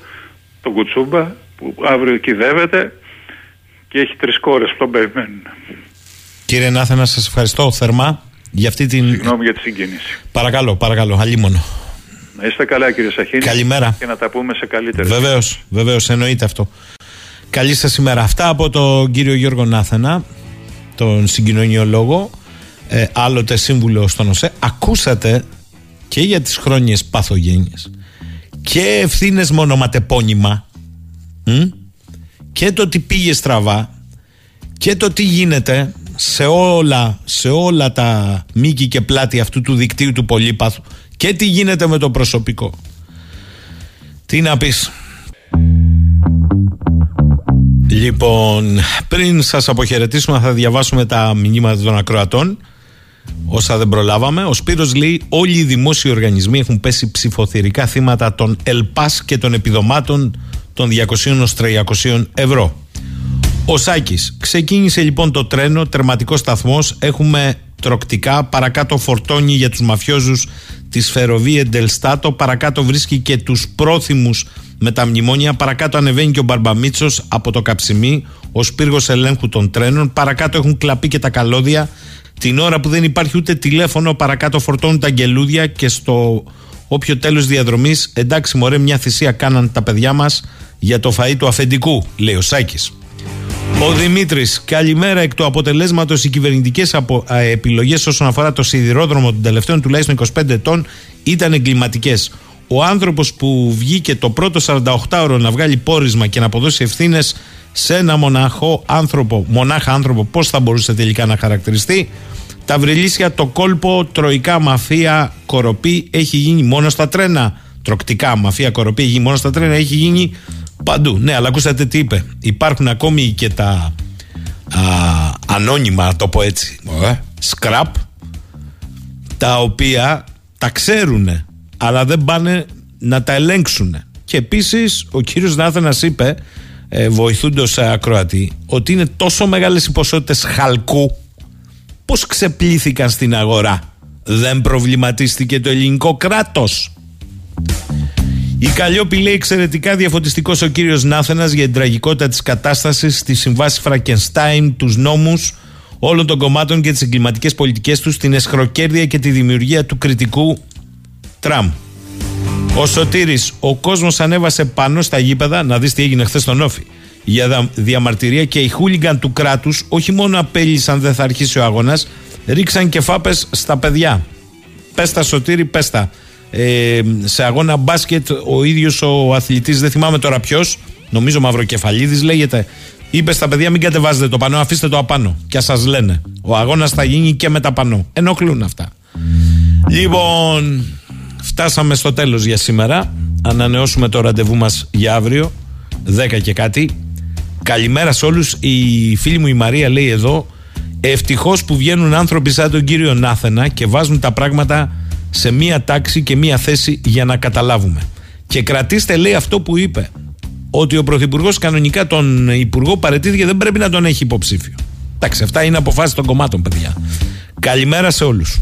τον Κουτσούμπα, που αύριο κυδεύεται και έχει τρεις κόρες που τον περιμένουν. Κύριε Νάθενα, σας ευχαριστώ θερμά για αυτή την. Συγγνώμη για τη συγκίνηση. Παρακαλώ, παρακαλώ, αλλήμωνο. Να είστε καλά κύριε Σαχίνη. Καλημέρα. Και να τα πούμε σε καλύτερη. Βεβαίως, βεβαίως, εννοείται αυτό. Καλή σας ημέρα. Αυτά από τον κύριο Γιώργο Νάθενα, τον συγκοινωνιολόγο, ε, άλλοτε σύμβουλο στον ΟΣΕ. Ακούσατε και για τις χρόνιες παθογένειες και ευθύνες μονοματεπώνυμα και το τι πήγε στραβά και το τι γίνεται σε όλα, σε όλα τα μήκη και πλάτη αυτού του δικτύου του πολύπαθου και τι γίνεται με το προσωπικό. Τι να πεις. Λοιπόν, πριν σας αποχαιρετήσουμε θα διαβάσουμε τα μηνύματα των ακροατών όσα δεν προλάβαμε. Ο Σπύρος λέει όλοι οι δημόσιοι οργανισμοί έχουν πέσει ψηφοθυρικά θύματα των ΕΛΠΑΣ και των επιδομάτων των 200 300 ευρώ. Ο Σάκης. Ξεκίνησε λοιπόν το τρένο, τερματικός σταθμός, έχουμε τροκτικά, παρακάτω φορτώνει για τους μαφιόζους της Φεροβία Ντελστάτο, παρακάτω βρίσκει και τους πρόθυμους με τα μνημόνια, παρακάτω ανεβαίνει και ο Μπαρμπαμίτσος από το Καψιμί, ο Σπύργος ελέγχου των τρένων, παρακάτω έχουν κλαπεί και τα καλώδια, την ώρα που δεν υπάρχει ούτε τηλέφωνο, παρακάτω φορτώνουν τα αγγελούδια και στο όποιο τέλος διαδρομής, εντάξει, μωρέ, μια θυσία κάναν τα παιδιά μας για το φαΐ του αφεντικού, λέει ο Σάκης. Ο Δημήτρης, καλημέρα. Εκ του αποτελέσματος, οι κυβερνητικές επιλογές όσον αφορά το σιδηρόδρομο των τελευταίων τουλάχιστον 25 ετών ήταν εγκληματικές. Ο άνθρωπος που βγήκε το πρώτο 48ωρο να βγάλει πόρισμα και να αποδώσει ευθύνες σε ένα μοναχό άνθρωπο, μονάχα άνθρωπο, πώς θα μπορούσε τελικά να χαρακτηριστεί. Τα βρελίσια, το κόλπο, τροϊκά μαφία, κοροπή έχει γίνει μόνο στα τρένα. Τροκτικά μαφία, κοροπή έχει γίνει μόνο στα τρένα, έχει γίνει παντού. Ναι, αλλά ακούσατε τι είπε. Υπάρχουν ακόμη και τα α, ανώνυμα, το πω έτσι, ε, σκραπ, τα οποία τα ξέρουν, αλλά δεν πάνε να τα ελέγξουν. Και επίσης ο κύριος Νάθενας είπε ε, βοηθούντος ακροατή ότι είναι τόσο μεγάλες οι ποσότητες χαλκού πως ξεπλήθηκαν στην αγορά δεν προβληματίστηκε το ελληνικό κράτος η Καλλιόπη λέει εξαιρετικά διαφωτιστικός ο κύριος Νάθενας για την τραγικότητα της κατάστασης στη συμβάση Φρακενστάιν, τους νόμους όλων των κομμάτων και τις εγκληματικές πολιτικές τους, την εσχροκέρδεια και τη δημιουργία του κριτικού Τραμπ. Ο Σωτήρης, ο κόσμος ανέβασε πάνω στα γήπεδα, να δεις τι έγινε χθες στον Όφη, για διαμαρτυρία και οι χούλιγκαν του κράτους όχι μόνο απέλησαν δεν θα αρχίσει ο αγώνας, ρίξαν και φάπες στα παιδιά. Πέστα Σωτήρη, πέστα. Ε, σε αγώνα μπάσκετ ο ίδιος ο αθλητής, δεν θυμάμαι τώρα ποιος, νομίζω Μαυροκεφαλίδης λέγεται, είπες στα παιδιά μην κατεβάζετε το πανό, αφήστε το απάνω και ας σας λένε. Ο αγώνας θα γίνει και με τα πανό. Ενοχλούν αυτά. Λοιπόν, Φτάσαμε στο τέλος για σήμερα. Ανανεώσουμε το ραντεβού μας για αύριο, 10 και κάτι. Καλημέρα σε όλους. Η φίλη μου η Μαρία λέει εδώ, ευτυχώς που βγαίνουν άνθρωποι σαν τον κύριο Νάθενα και βάζουν τα πράγματα σε μία τάξη και μία θέση για να καταλάβουμε. Και κρατήστε λέει αυτό που είπε, ότι ο Πρωθυπουργός κανονικά τον Υπουργό παρετήθηκε, δεν πρέπει να τον έχει υποψήφιο. Εντάξει, αυτά είναι αποφάσεις των κομμάτων, παιδιά. Καλημέρα σε όλους.